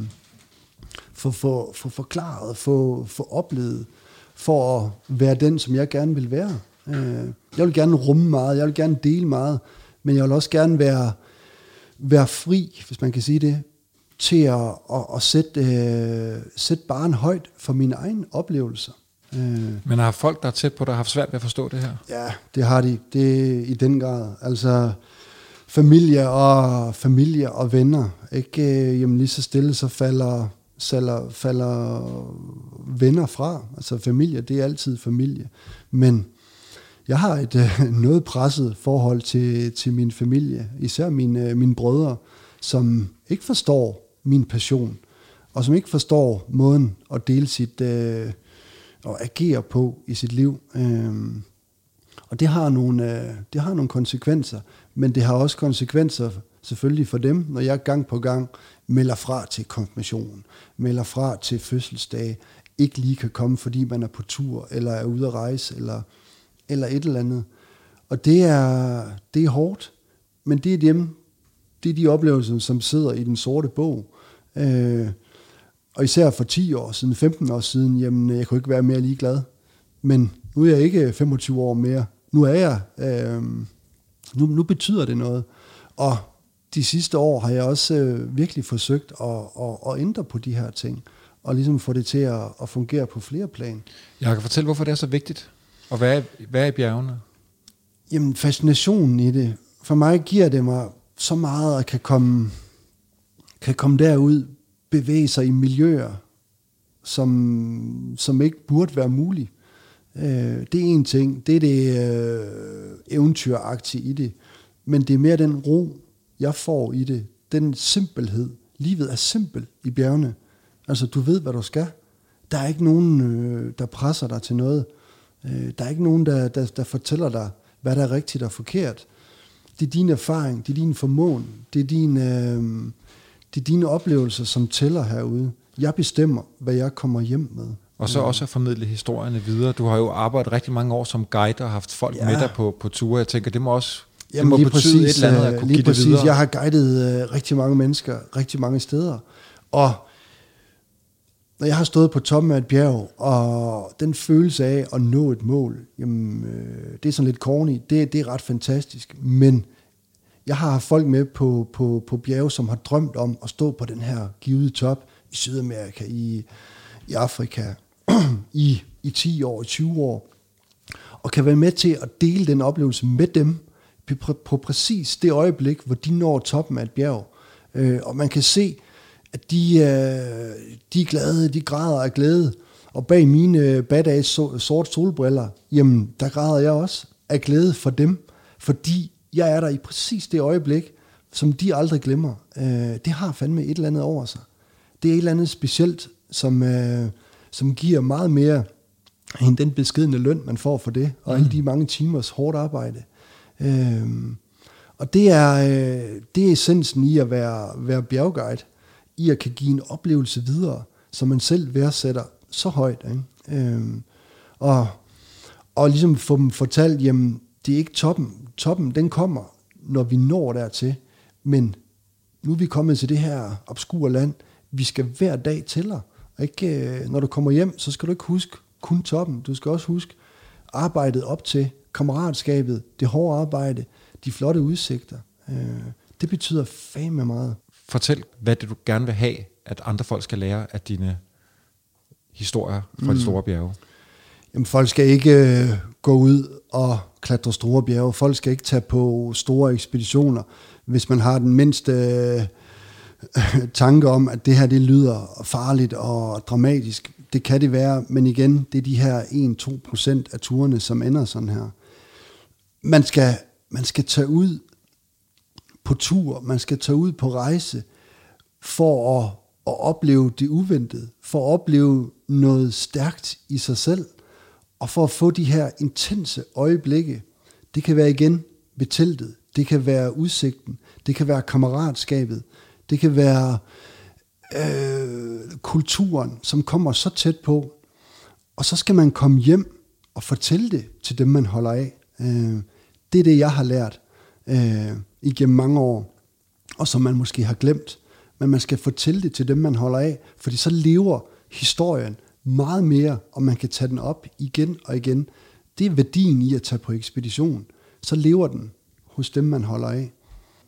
få, få, få forklaret, få, få oplevet, for at være den, som jeg gerne vil være. Øh, jeg vil gerne rumme meget, jeg vil gerne dele meget, men jeg vil også gerne være, være fri, hvis man kan sige det, til at, at, at sætte, øh, sætte barn højt for mine egne oplevelser. Øh, Men har folk, der er tæt på dig, haft svært ved at forstå det her? Ja, det har de. Det i den grad. Altså, familie og familie og venner. Ikke? Øh, jamen lige så stille, så falder, falder, falder venner fra. Altså familie, det er altid familie. Men jeg har et øh, [laughs] noget presset forhold til, til min familie. Især mine, mine brødre, som ikke forstår min passion. Og som ikke forstår måden at dele sit... Øh, at agere på i sit liv. Øhm, og det har, nogle, øh, det har nogle konsekvenser, men det har også konsekvenser selvfølgelig for dem, når jeg gang på gang melder fra til konfirmation, melder fra til fødselsdag, ikke lige kan komme, fordi man er på tur, eller er ude at rejse, eller, eller et eller andet. Og det er, det er hårdt, men det er dem, det er de oplevelser, som sidder i den sorte bog. Øh, og især for 10 år siden, 15 år siden, jamen jeg kunne ikke være mere ligeglad. Men nu er jeg ikke 25 år mere. Nu er jeg, øh, nu, nu betyder det noget. Og de sidste år har jeg også øh, virkelig forsøgt at, at, at ændre på de her ting, og ligesom få det til at, at fungere på flere plan. Jeg kan fortælle, hvorfor det er så vigtigt, og hvad er, hvad er i bjergene? Jamen fascinationen i det. For mig giver det mig så meget at kan komme, kan komme derud bevæge sig i miljøer, som, som ikke burde være muligt. Øh, det er en ting. Det er det øh, eventyragtige i det. Men det er mere den ro, jeg får i det. Den simpelhed. Livet er simpelt i bjergene. Altså, du ved, hvad du skal. Der er ikke nogen, øh, der presser dig til noget. Øh, der er ikke nogen, der, der, der fortæller dig, hvad der er rigtigt og forkert. Det er din erfaring, det er din formåen, det er din, øh, det er dine oplevelser, som tæller herude. Jeg bestemmer, hvad jeg kommer hjem med. Og så også at formidle historierne videre. Du har jo arbejdet rigtig mange år som guide og haft folk ja. med dig på, på ture. Jeg tænker, det må også det Jamen, må lige betyde præcis, et eller andet at kunne lige give præcis. det videre. Jeg har guidet uh, rigtig mange mennesker, rigtig mange steder. Og når jeg har stået på toppen af et bjerg, og den følelse af at nå et mål, jamen, øh, det er sådan lidt corny, det, det er ret fantastisk. Men jeg har haft folk med på, på, på bjerge, som har drømt om at stå på den her givede top i Sydamerika, i, i Afrika, [clears throat] i, i 10 år, i 20 år, og kan være med til at dele den oplevelse med dem på, præcis det øjeblik, hvor de når toppen af et bjerg. Øh, og man kan se, at de, øh, de er glade, de græder af glæde. Og bag mine øh, badass sorte solbriller, jamen der græder jeg også af glæde for dem, fordi jeg er der i præcis det øjeblik, som de aldrig glemmer. Øh, det har fandme et eller andet over sig. Det er et eller andet specielt, som, øh, som giver meget mere end den beskedende løn, man får for det, og mm. alle de mange timers hårdt arbejde. Øh, og det er, øh, det er essensen i at være, være bjergguide, i at kan give en oplevelse videre, som man selv værdsætter så højt. Ikke? Øh, og, og ligesom få dem fortalt, jamen, det er ikke toppen. Toppen, den kommer, når vi når dertil. Men nu er vi kommet til det her obskure land. Vi skal hver dag tæller. Ikke, øh, når du kommer hjem, så skal du ikke huske kun toppen. Du skal også huske arbejdet op til, kammeratskabet, det hårde arbejde, de flotte udsigter. Øh, det betyder fame meget. Fortæl, hvad det du gerne vil have, at andre folk skal lære af dine historier fra mm. de store bjerge. Jamen, folk skal ikke øh, gå ud og klatre store bjerge. Folk skal ikke tage på store ekspeditioner, hvis man har den mindste øh, [laughs] tanke om, at det her det lyder farligt og dramatisk. Det kan det være, men igen, det er de her 1-2 procent af turene, som ender sådan her. Man skal, man skal tage ud på tur, man skal tage ud på rejse for at, at opleve det uventede, for at opleve noget stærkt i sig selv, og for at få de her intense øjeblikke. Det kan være igen ved teltet, det kan være udsigten, det kan være kammeratskabet, det kan være øh, kulturen, som kommer så tæt på. Og så skal man komme hjem og fortælle det til dem, man holder af. Øh, det er det, jeg har lært øh, igennem mange år, og som man måske har glemt. Men man skal fortælle det til dem, man holder af, fordi så lever historien meget mere, og man kan tage den op igen og igen. Det er værdien i at tage på ekspedition. Så lever den hos dem, man holder af.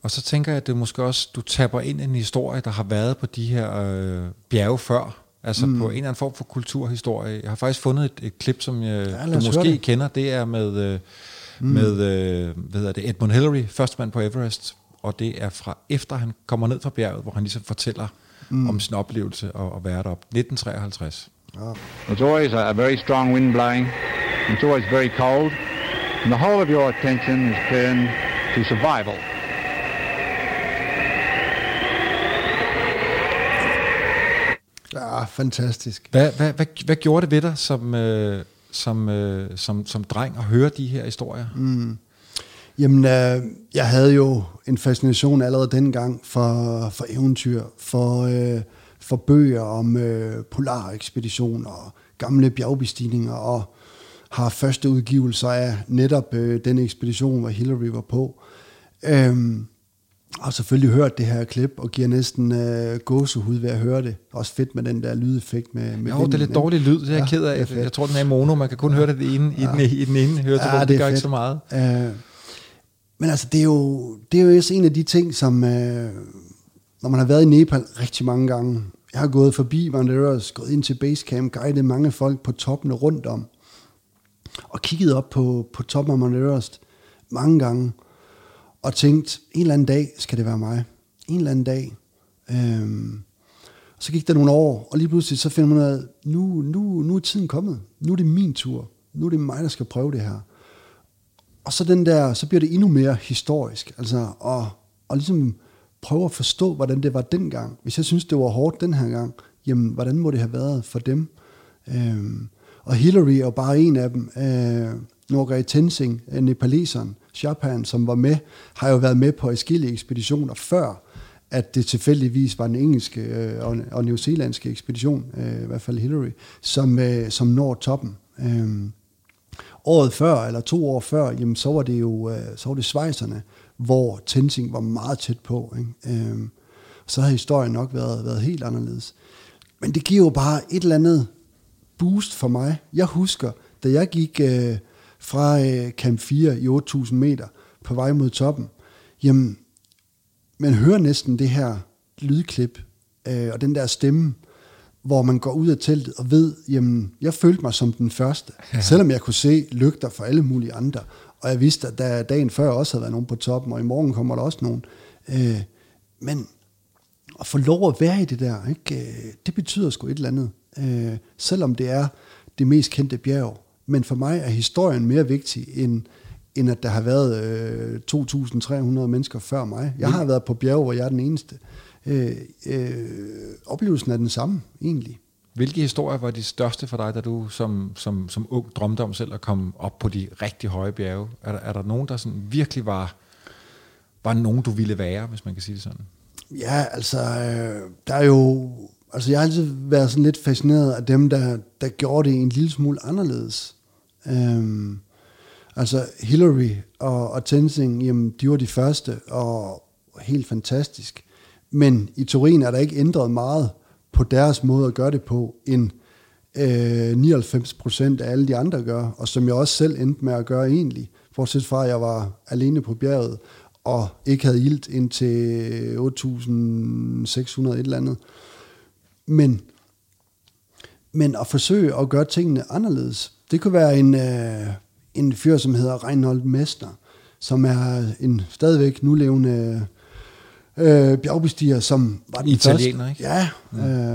Og så tænker jeg, at det måske også, du tapper ind i en historie, der har været på de her øh, bjerge før. Altså mm. på en eller anden form for kulturhistorie. Jeg har faktisk fundet et, et klip, som jeg, ja, du måske det. kender. Det er med, øh, mm. med øh, hvad hedder det, Edmund Hillary, første mand på Everest. Og det er fra efter han kommer ned fra bjerget, hvor han ligesom fortæller mm. om sin oplevelse og at være deroppe. 1953. Oh. There's always a, a very strong wind blowing. It's always very cold. And the whole of your attention is turned to survival. Ja, fantastisk. Hvad, hvad, hvad, hvad gjorde det ved dig som, øh, som, øh, som, som dreng at høre de her historier? Mm. Jamen, øh, jeg havde jo en fascination allerede dengang for, for eventyr, for, øh, for bøger om øh, polarekspeditioner og gamle bjergbestigninger, og har første udgivelser af netop øh, den ekspedition, hvor Hillary var på. Øhm, og selvfølgelig hørt det her klip, og giver næsten øh, gåsehud ved at høre det. Også fedt med den der lydeffekt med, med Jo, vinden, det er lidt dårlig lyd, det er jeg ja, ked af. Jeg tror, den er i mono, man kan kun ja. høre det i den, ja. i, den, i den ene høretebog, ja, det, det gør fedt. ikke så meget. Øh, men altså, det er, jo, det er jo også en af de ting, som, øh, når man har været i Nepal rigtig mange gange, jeg har gået forbi Mount Everest, gået ind til Basecamp, guidet mange folk på toppene rundt om, og kigget op på, på toppen af Mount Everest mange gange, og tænkt, en eller anden dag skal det være mig. En eller anden dag. Øhm, og så gik der nogle år, og lige pludselig så finder man ud af, nu, nu, nu er tiden kommet. Nu er det min tur. Nu er det mig, der skal prøve det her. Og så, den der, så bliver det endnu mere historisk. Altså, og, og ligesom prøve at forstå, hvordan det var dengang. Hvis jeg synes, det var hårdt den her gang, jamen, hvordan må det have været for dem? Øhm, og Hillary er jo bare en af dem. Øh, Norgay Tensing, øh, nepaleseren, Chaphan, som var med, har jo været med på forskellige ekspeditioner før, at det tilfældigvis var den engelske øh, og, og newzealandske ekspedition, øh, i hvert fald Hillary, som, øh, som når toppen. Øh, året før, eller to år før, jamen, så var det jo øh, så var det Schweizerne, hvor Tenzing var meget tæt på. Ikke? Øh, så havde historien nok været, været helt anderledes. Men det giver jo bare et eller andet boost for mig. Jeg husker, da jeg gik øh, fra øh, Camp 4 i 8.000 meter på vej mod toppen, jamen, man hører næsten det her lydklip øh, og den der stemme, hvor man går ud af teltet og ved, jamen, jeg følte mig som den første, ja. selvom jeg kunne se lygter for alle mulige andre, og jeg vidste, at der dagen før også havde været nogen på toppen, og i morgen kommer der også nogen. Øh, men at få lov at være i det der, ikke, øh, det betyder sgu et eller andet. Øh, selvom det er det mest kendte bjerg. Men for mig er historien mere vigtig end, end at der har været øh, 2.300 mennesker før mig. Jeg har været på bjerge, hvor jeg er den eneste. Øh, øh, oplevelsen er den samme, egentlig. Hvilke historier var de største for dig, da du som, som, som ung drømte om selv at komme op på de rigtig høje bjerge? Er der, er der nogen, der sådan virkelig var, var nogen, du ville være, hvis man kan sige det sådan? Ja, altså, øh, der er jo... Altså, jeg har altid været sådan lidt fascineret af dem, der, der gjorde det en lille smule anderledes. Øhm, altså, Hillary og, og Tenzing, jamen, de var de første, og helt fantastisk. Men i Turin er der ikke ændret meget på deres måde at gøre det på, end øh, 99 procent af alle de andre gør, og som jeg også selv endte med at gøre egentlig, fortsat fra at jeg var alene på bjerget, og ikke havde ilt ind til 8.600 et eller andet. Men, men at forsøge at gøre tingene anderledes, det kunne være en, øh, en fyr, som hedder Reinhold Mester, som er en stadigvæk nulevende øh, bjergbestiger, som var den Italiener, første. Ja,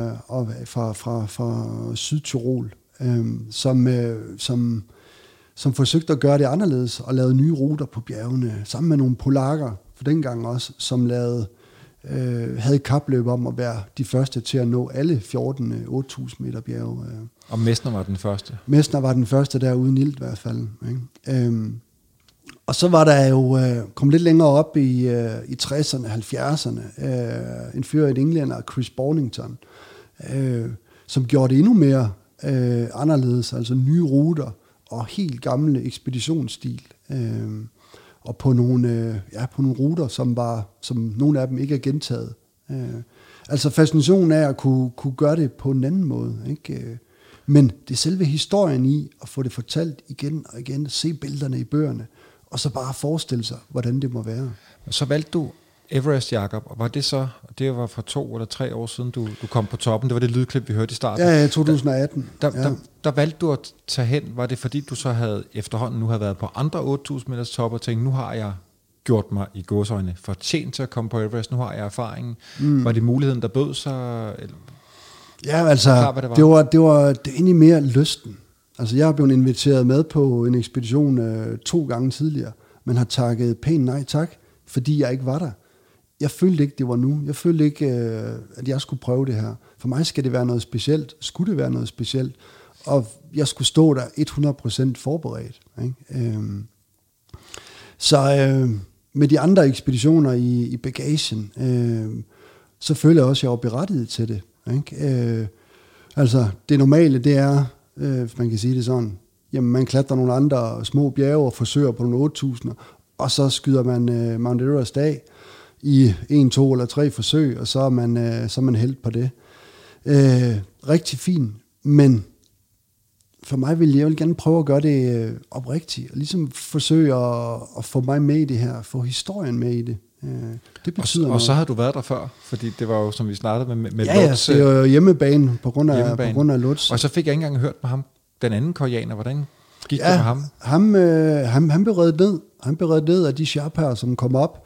øh, og fra, fra, fra Sydtirol, øh, som, øh, som, som forsøgte at gøre det anderledes og lavede nye ruter på bjergene, sammen med nogle polakker for dengang også, som lavede, øh, havde et kapløb om at være de første til at nå alle 14 8.000 meter bjerge. Øh. Og Messner var den første. Messner var den første der uden ild i hvert fald. Ikke? Øhm, og så var der jo, øh, kom lidt længere op i, øh, i 60'erne, 70'erne, øh, en fyr i England, Chris Bonington, øh, som gjorde det endnu mere øh, anderledes, altså nye ruter og helt gamle ekspeditionsstil. Øh, og på nogle, øh, ja, på nogle ruter, som, var, som nogle af dem ikke er gentaget. Øh, altså fascinationen af at kunne, kunne gøre det på en anden måde. Ikke? Øh, men det er selve historien i at få det fortalt igen og igen, se billederne i bøgerne, og så bare forestille sig, hvordan det må være. Så valgte du Everest, Jacob, og var det så, det var for to eller tre år siden, du, du kom på toppen, det var det lydklip, vi hørte i starten. Ja, ja 2018. Der, ja. der, der valgte du at tage hen, var det fordi du så havde efterhånden nu havde været på andre 8.000 meters top og tænkt, nu har jeg gjort mig i godsøjne fortjent til at komme på Everest, nu har jeg erfaringen. Mm. Var det muligheden, der bød sig? Eller? Ja, altså, Klar, det, var. det, var, det var det var egentlig mere lysten. Altså, jeg er blevet inviteret med på en ekspedition øh, to gange tidligere, men har takket pænt nej tak, fordi jeg ikke var der. Jeg følte ikke, det var nu. Jeg følte ikke, øh, at jeg skulle prøve det her. For mig skal det være noget specielt. Skulle det være noget specielt? Og jeg skulle stå der 100% forberedt. Ikke? Øhm, så øh, med de andre ekspeditioner i, i bagagen, øh, så føler jeg også, at jeg var berettiget til det. Ikke? Øh, altså, det normale, det er, øh, hvis man kan sige det sådan, jamen man klatrer nogle andre små bjerge og forsøger på nogle 8.000, og så skyder man øh, Mount Everest af i en, to eller tre forsøg, og så er man, øh, så er man held på det. Øh, rigtig fint, men for mig vil jeg vil gerne prøve at gøre det øh, oprigtigt, og ligesom forsøge at, at få mig med i det her, få historien med i det. Øh, det betyder og, noget. og så har du været der før, fordi det var jo, som vi startede med, med ja, Lutz. Ja, det er jo hjemmebane på grund af, hjemmebane. på grund af Lutz. Og så fik jeg ikke engang hørt med ham, den anden koreaner. Hvordan gik ja, det med ham? Ham, øh, ham, han blev reddet ned. Han blev reddet ned af de sherpaer, som kom op.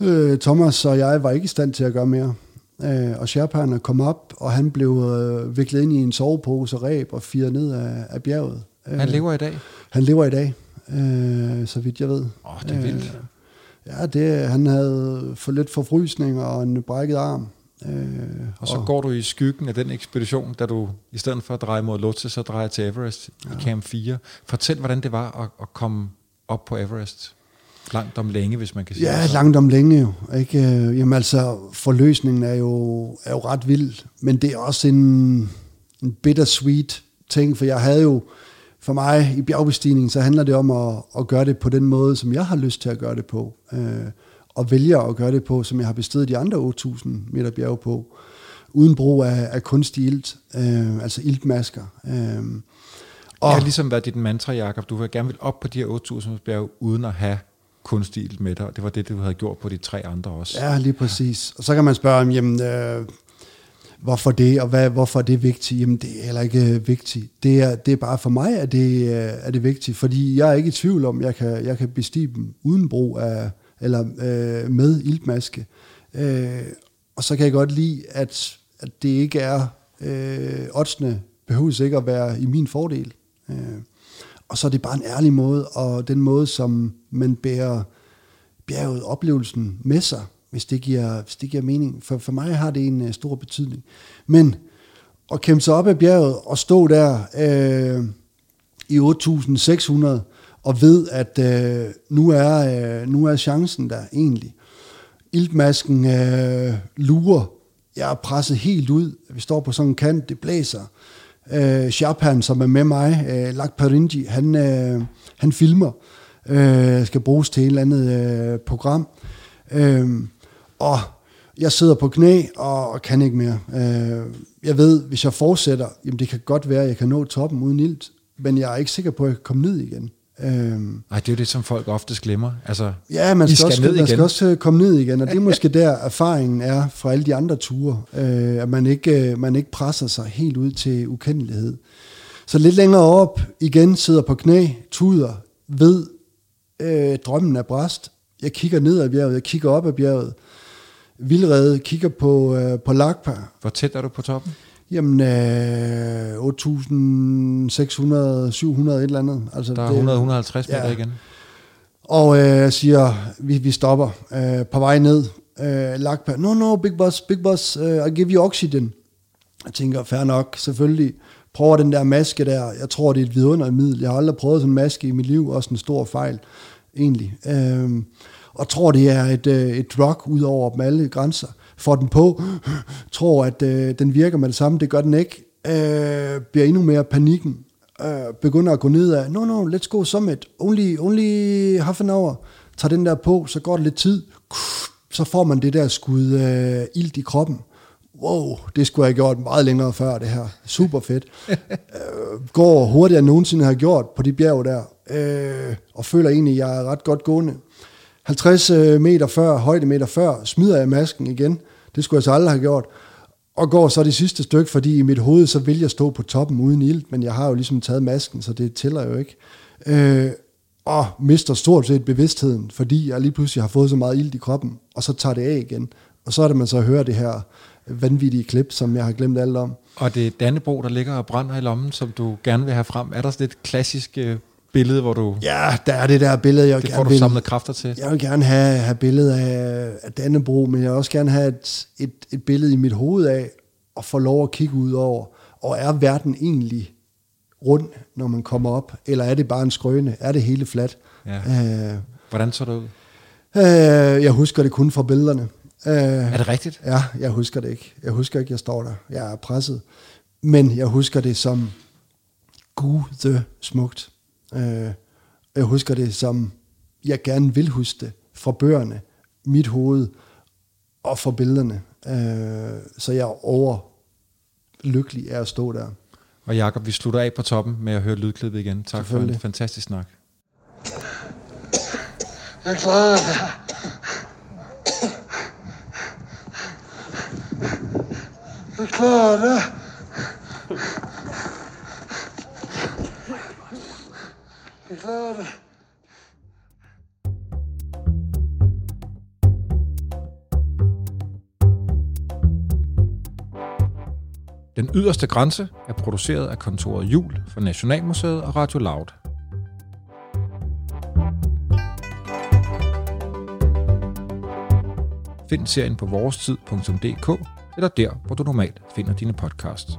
Øh, Thomas og jeg var ikke i stand til at gøre mere. Øh, og sherpaerne kom op, og han blev øh, viklet ind i en sovepose og ræb og firet ned af, af bjerget. Øh, han lever i dag? Han lever i dag, øh, så vidt jeg ved. Åh, oh, det er vildt. Øh, ja, det, han havde for lidt forfrysning og en brækket arm. Øh, og så og, går du i skyggen af den ekspedition, da du i stedet for at dreje mod Lutze, så drejer til Everest ja. i Camp 4. Fortæl, hvordan det var at, at komme op på Everest. Langt om længe, hvis man kan sige ja, det. Ja, langt om længe jo. Ikke? Jamen altså, forløsningen er jo, er jo ret vild, men det er også en, en bittersweet ting, for jeg havde jo, for mig i bjergbestigningen, så handler det om at, at gøre det på den måde, som jeg har lyst til at gøre det på. Øh, og vælger at gøre det på, som jeg har bestedet de andre 8.000 meter bjerge på, uden brug af, af kunstig ilt, øh, altså iltmasker. Øh, og det har ligesom været dit mantra, Jacob. Du vil gerne vil op på de her 8.000 bjerge, uden at have kunstig ilt med dig. Og det var det, du havde gjort på de tre andre også. Ja, lige præcis. Og så kan man spørge, jamen, øh, hvorfor det, og hvad, hvorfor er det vigtigt? Jamen, det er heller ikke øh, vigtigt. Det er, det er bare for mig, at det øh, er det vigtigt, fordi jeg er ikke i tvivl om, at jeg kan, jeg kan bestige dem uden brug af, eller øh, med iltmaske. Øh, og så kan jeg godt lide, at, at det ikke er, øh, oddsene behøves ikke at være i min fordel. Øh, og så er det bare en ærlig måde, og den måde, som man bærer bjerget, oplevelsen med sig, hvis det giver, hvis det giver mening. For, for mig har det en uh, stor betydning. Men at kæmpe sig op ad bjerget og stå der øh, i 8.600 og ved, at øh, nu, er, øh, nu er chancen der egentlig. Iltmasken øh, lurer. Jeg er presset helt ud. Vi står på sådan en kant, det blæser. Øh, Sharpan, som er med mig, øh, Lak Parinji, han, øh, han filmer. Øh, skal bruges til et eller andet øh, program. Øh, og jeg sidder på knæ og, kan ikke mere. Øh, jeg ved, hvis jeg fortsætter, jamen det kan godt være, at jeg kan nå toppen uden ilt, men jeg er ikke sikker på, at jeg kan komme ned igen. Øhm, Ej, det er jo det, som folk oftest glemmer. Altså, ja, man skal, skal, også, ned man igen. skal også øh, komme ned igen, og det er [laughs] måske der, erfaringen er fra alle de andre ture, øh, at man ikke, øh, man ikke presser sig helt ud til ukendelighed. Så lidt længere op igen, sidder på knæ, tuder, ved, øh, drømmen er bræst. Jeg kigger ned ad bjerget, jeg kigger op ad bjerget, vildrede, kigger på, øh, på Lakpa. Hvor tæt er du på toppen? Jamen, øh, 8.600, 700, et eller andet. Altså, der er 100-150 meter ja. igen. Og øh, siger, vi, vi stopper øh, på vej ned. Øh, Lakpa, no, no, big boss, big boss, uh, I give you oxygen. Jeg tænker, fair nok, selvfølgelig. Prøver den der maske der. Jeg tror, det er et middel. Jeg har aldrig prøvet sådan en maske i mit liv. Også en stor fejl, egentlig. Øh, og tror, det er et, øh, et drug ud over dem alle grænser. Får den på, [gasps] tror, at øh, den virker med det samme. Det gør den ikke. Øh, bliver endnu mere panikken. Øh, begynder at gå ned af, no, no, let's go summit. Only, only half an hour. Tager den der på, så går det lidt tid. [sighs] Så får man det der skud øh, ild i kroppen. Wow, det skulle jeg have gjort meget længere før det her. Super fedt. [laughs] øh, går hurtigere end nogensinde har gjort på de bjerge der. Øh, og føler egentlig, at jeg er ret godt gående. 50 øh, meter før, højdemeter før, smider jeg masken igen. Det skulle jeg så aldrig have gjort. Og går så det sidste stykke, fordi i mit hoved, så vil jeg stå på toppen uden ild, men jeg har jo ligesom taget masken, så det tæller jo ikke. Øh, og mister stort set bevidstheden, fordi jeg lige pludselig har fået så meget ild i kroppen, og så tager det af igen. Og så er det, man så hører det her vanvittige klip, som jeg har glemt alt om. Og det er Dannebro, der ligger og brænder i lommen, som du gerne vil have frem. Er der sådan et klassisk øh, billede, hvor du... Ja, der er det der billede, jeg det får du samlet kræfter til. Jeg vil gerne have, have billede af, af Dannebro, men jeg vil også gerne have et, et, et billede i mit hoved af, og få lov at kigge ud over, og er verden egentlig rund, når man kommer op, eller er det bare en skrøne? Er det hele fladt? Ja. Øh, Hvordan så det ud? Øh, jeg husker det kun fra billederne. Øh, er det rigtigt? Ja, jeg husker det ikke. Jeg husker ikke, jeg står der. Jeg er presset. Men jeg husker det som gud smukt. Øh, jeg husker det som, jeg gerne vil huske det, fra bøgerne, mit hoved og fra billederne. Øh, så jeg er over lykkelig af at stå der. Og Jakob, vi slutter af på toppen med at høre lydklippet igen. Tak for en fantastisk snak. Jeg klarer det. Jeg klarer det. Klarer. Den yderste grænse er produceret af kontoret Jul for Nationalmuseet og Radio Loud. Find serien på vorestid.dk eller der, hvor du normalt finder dine podcasts.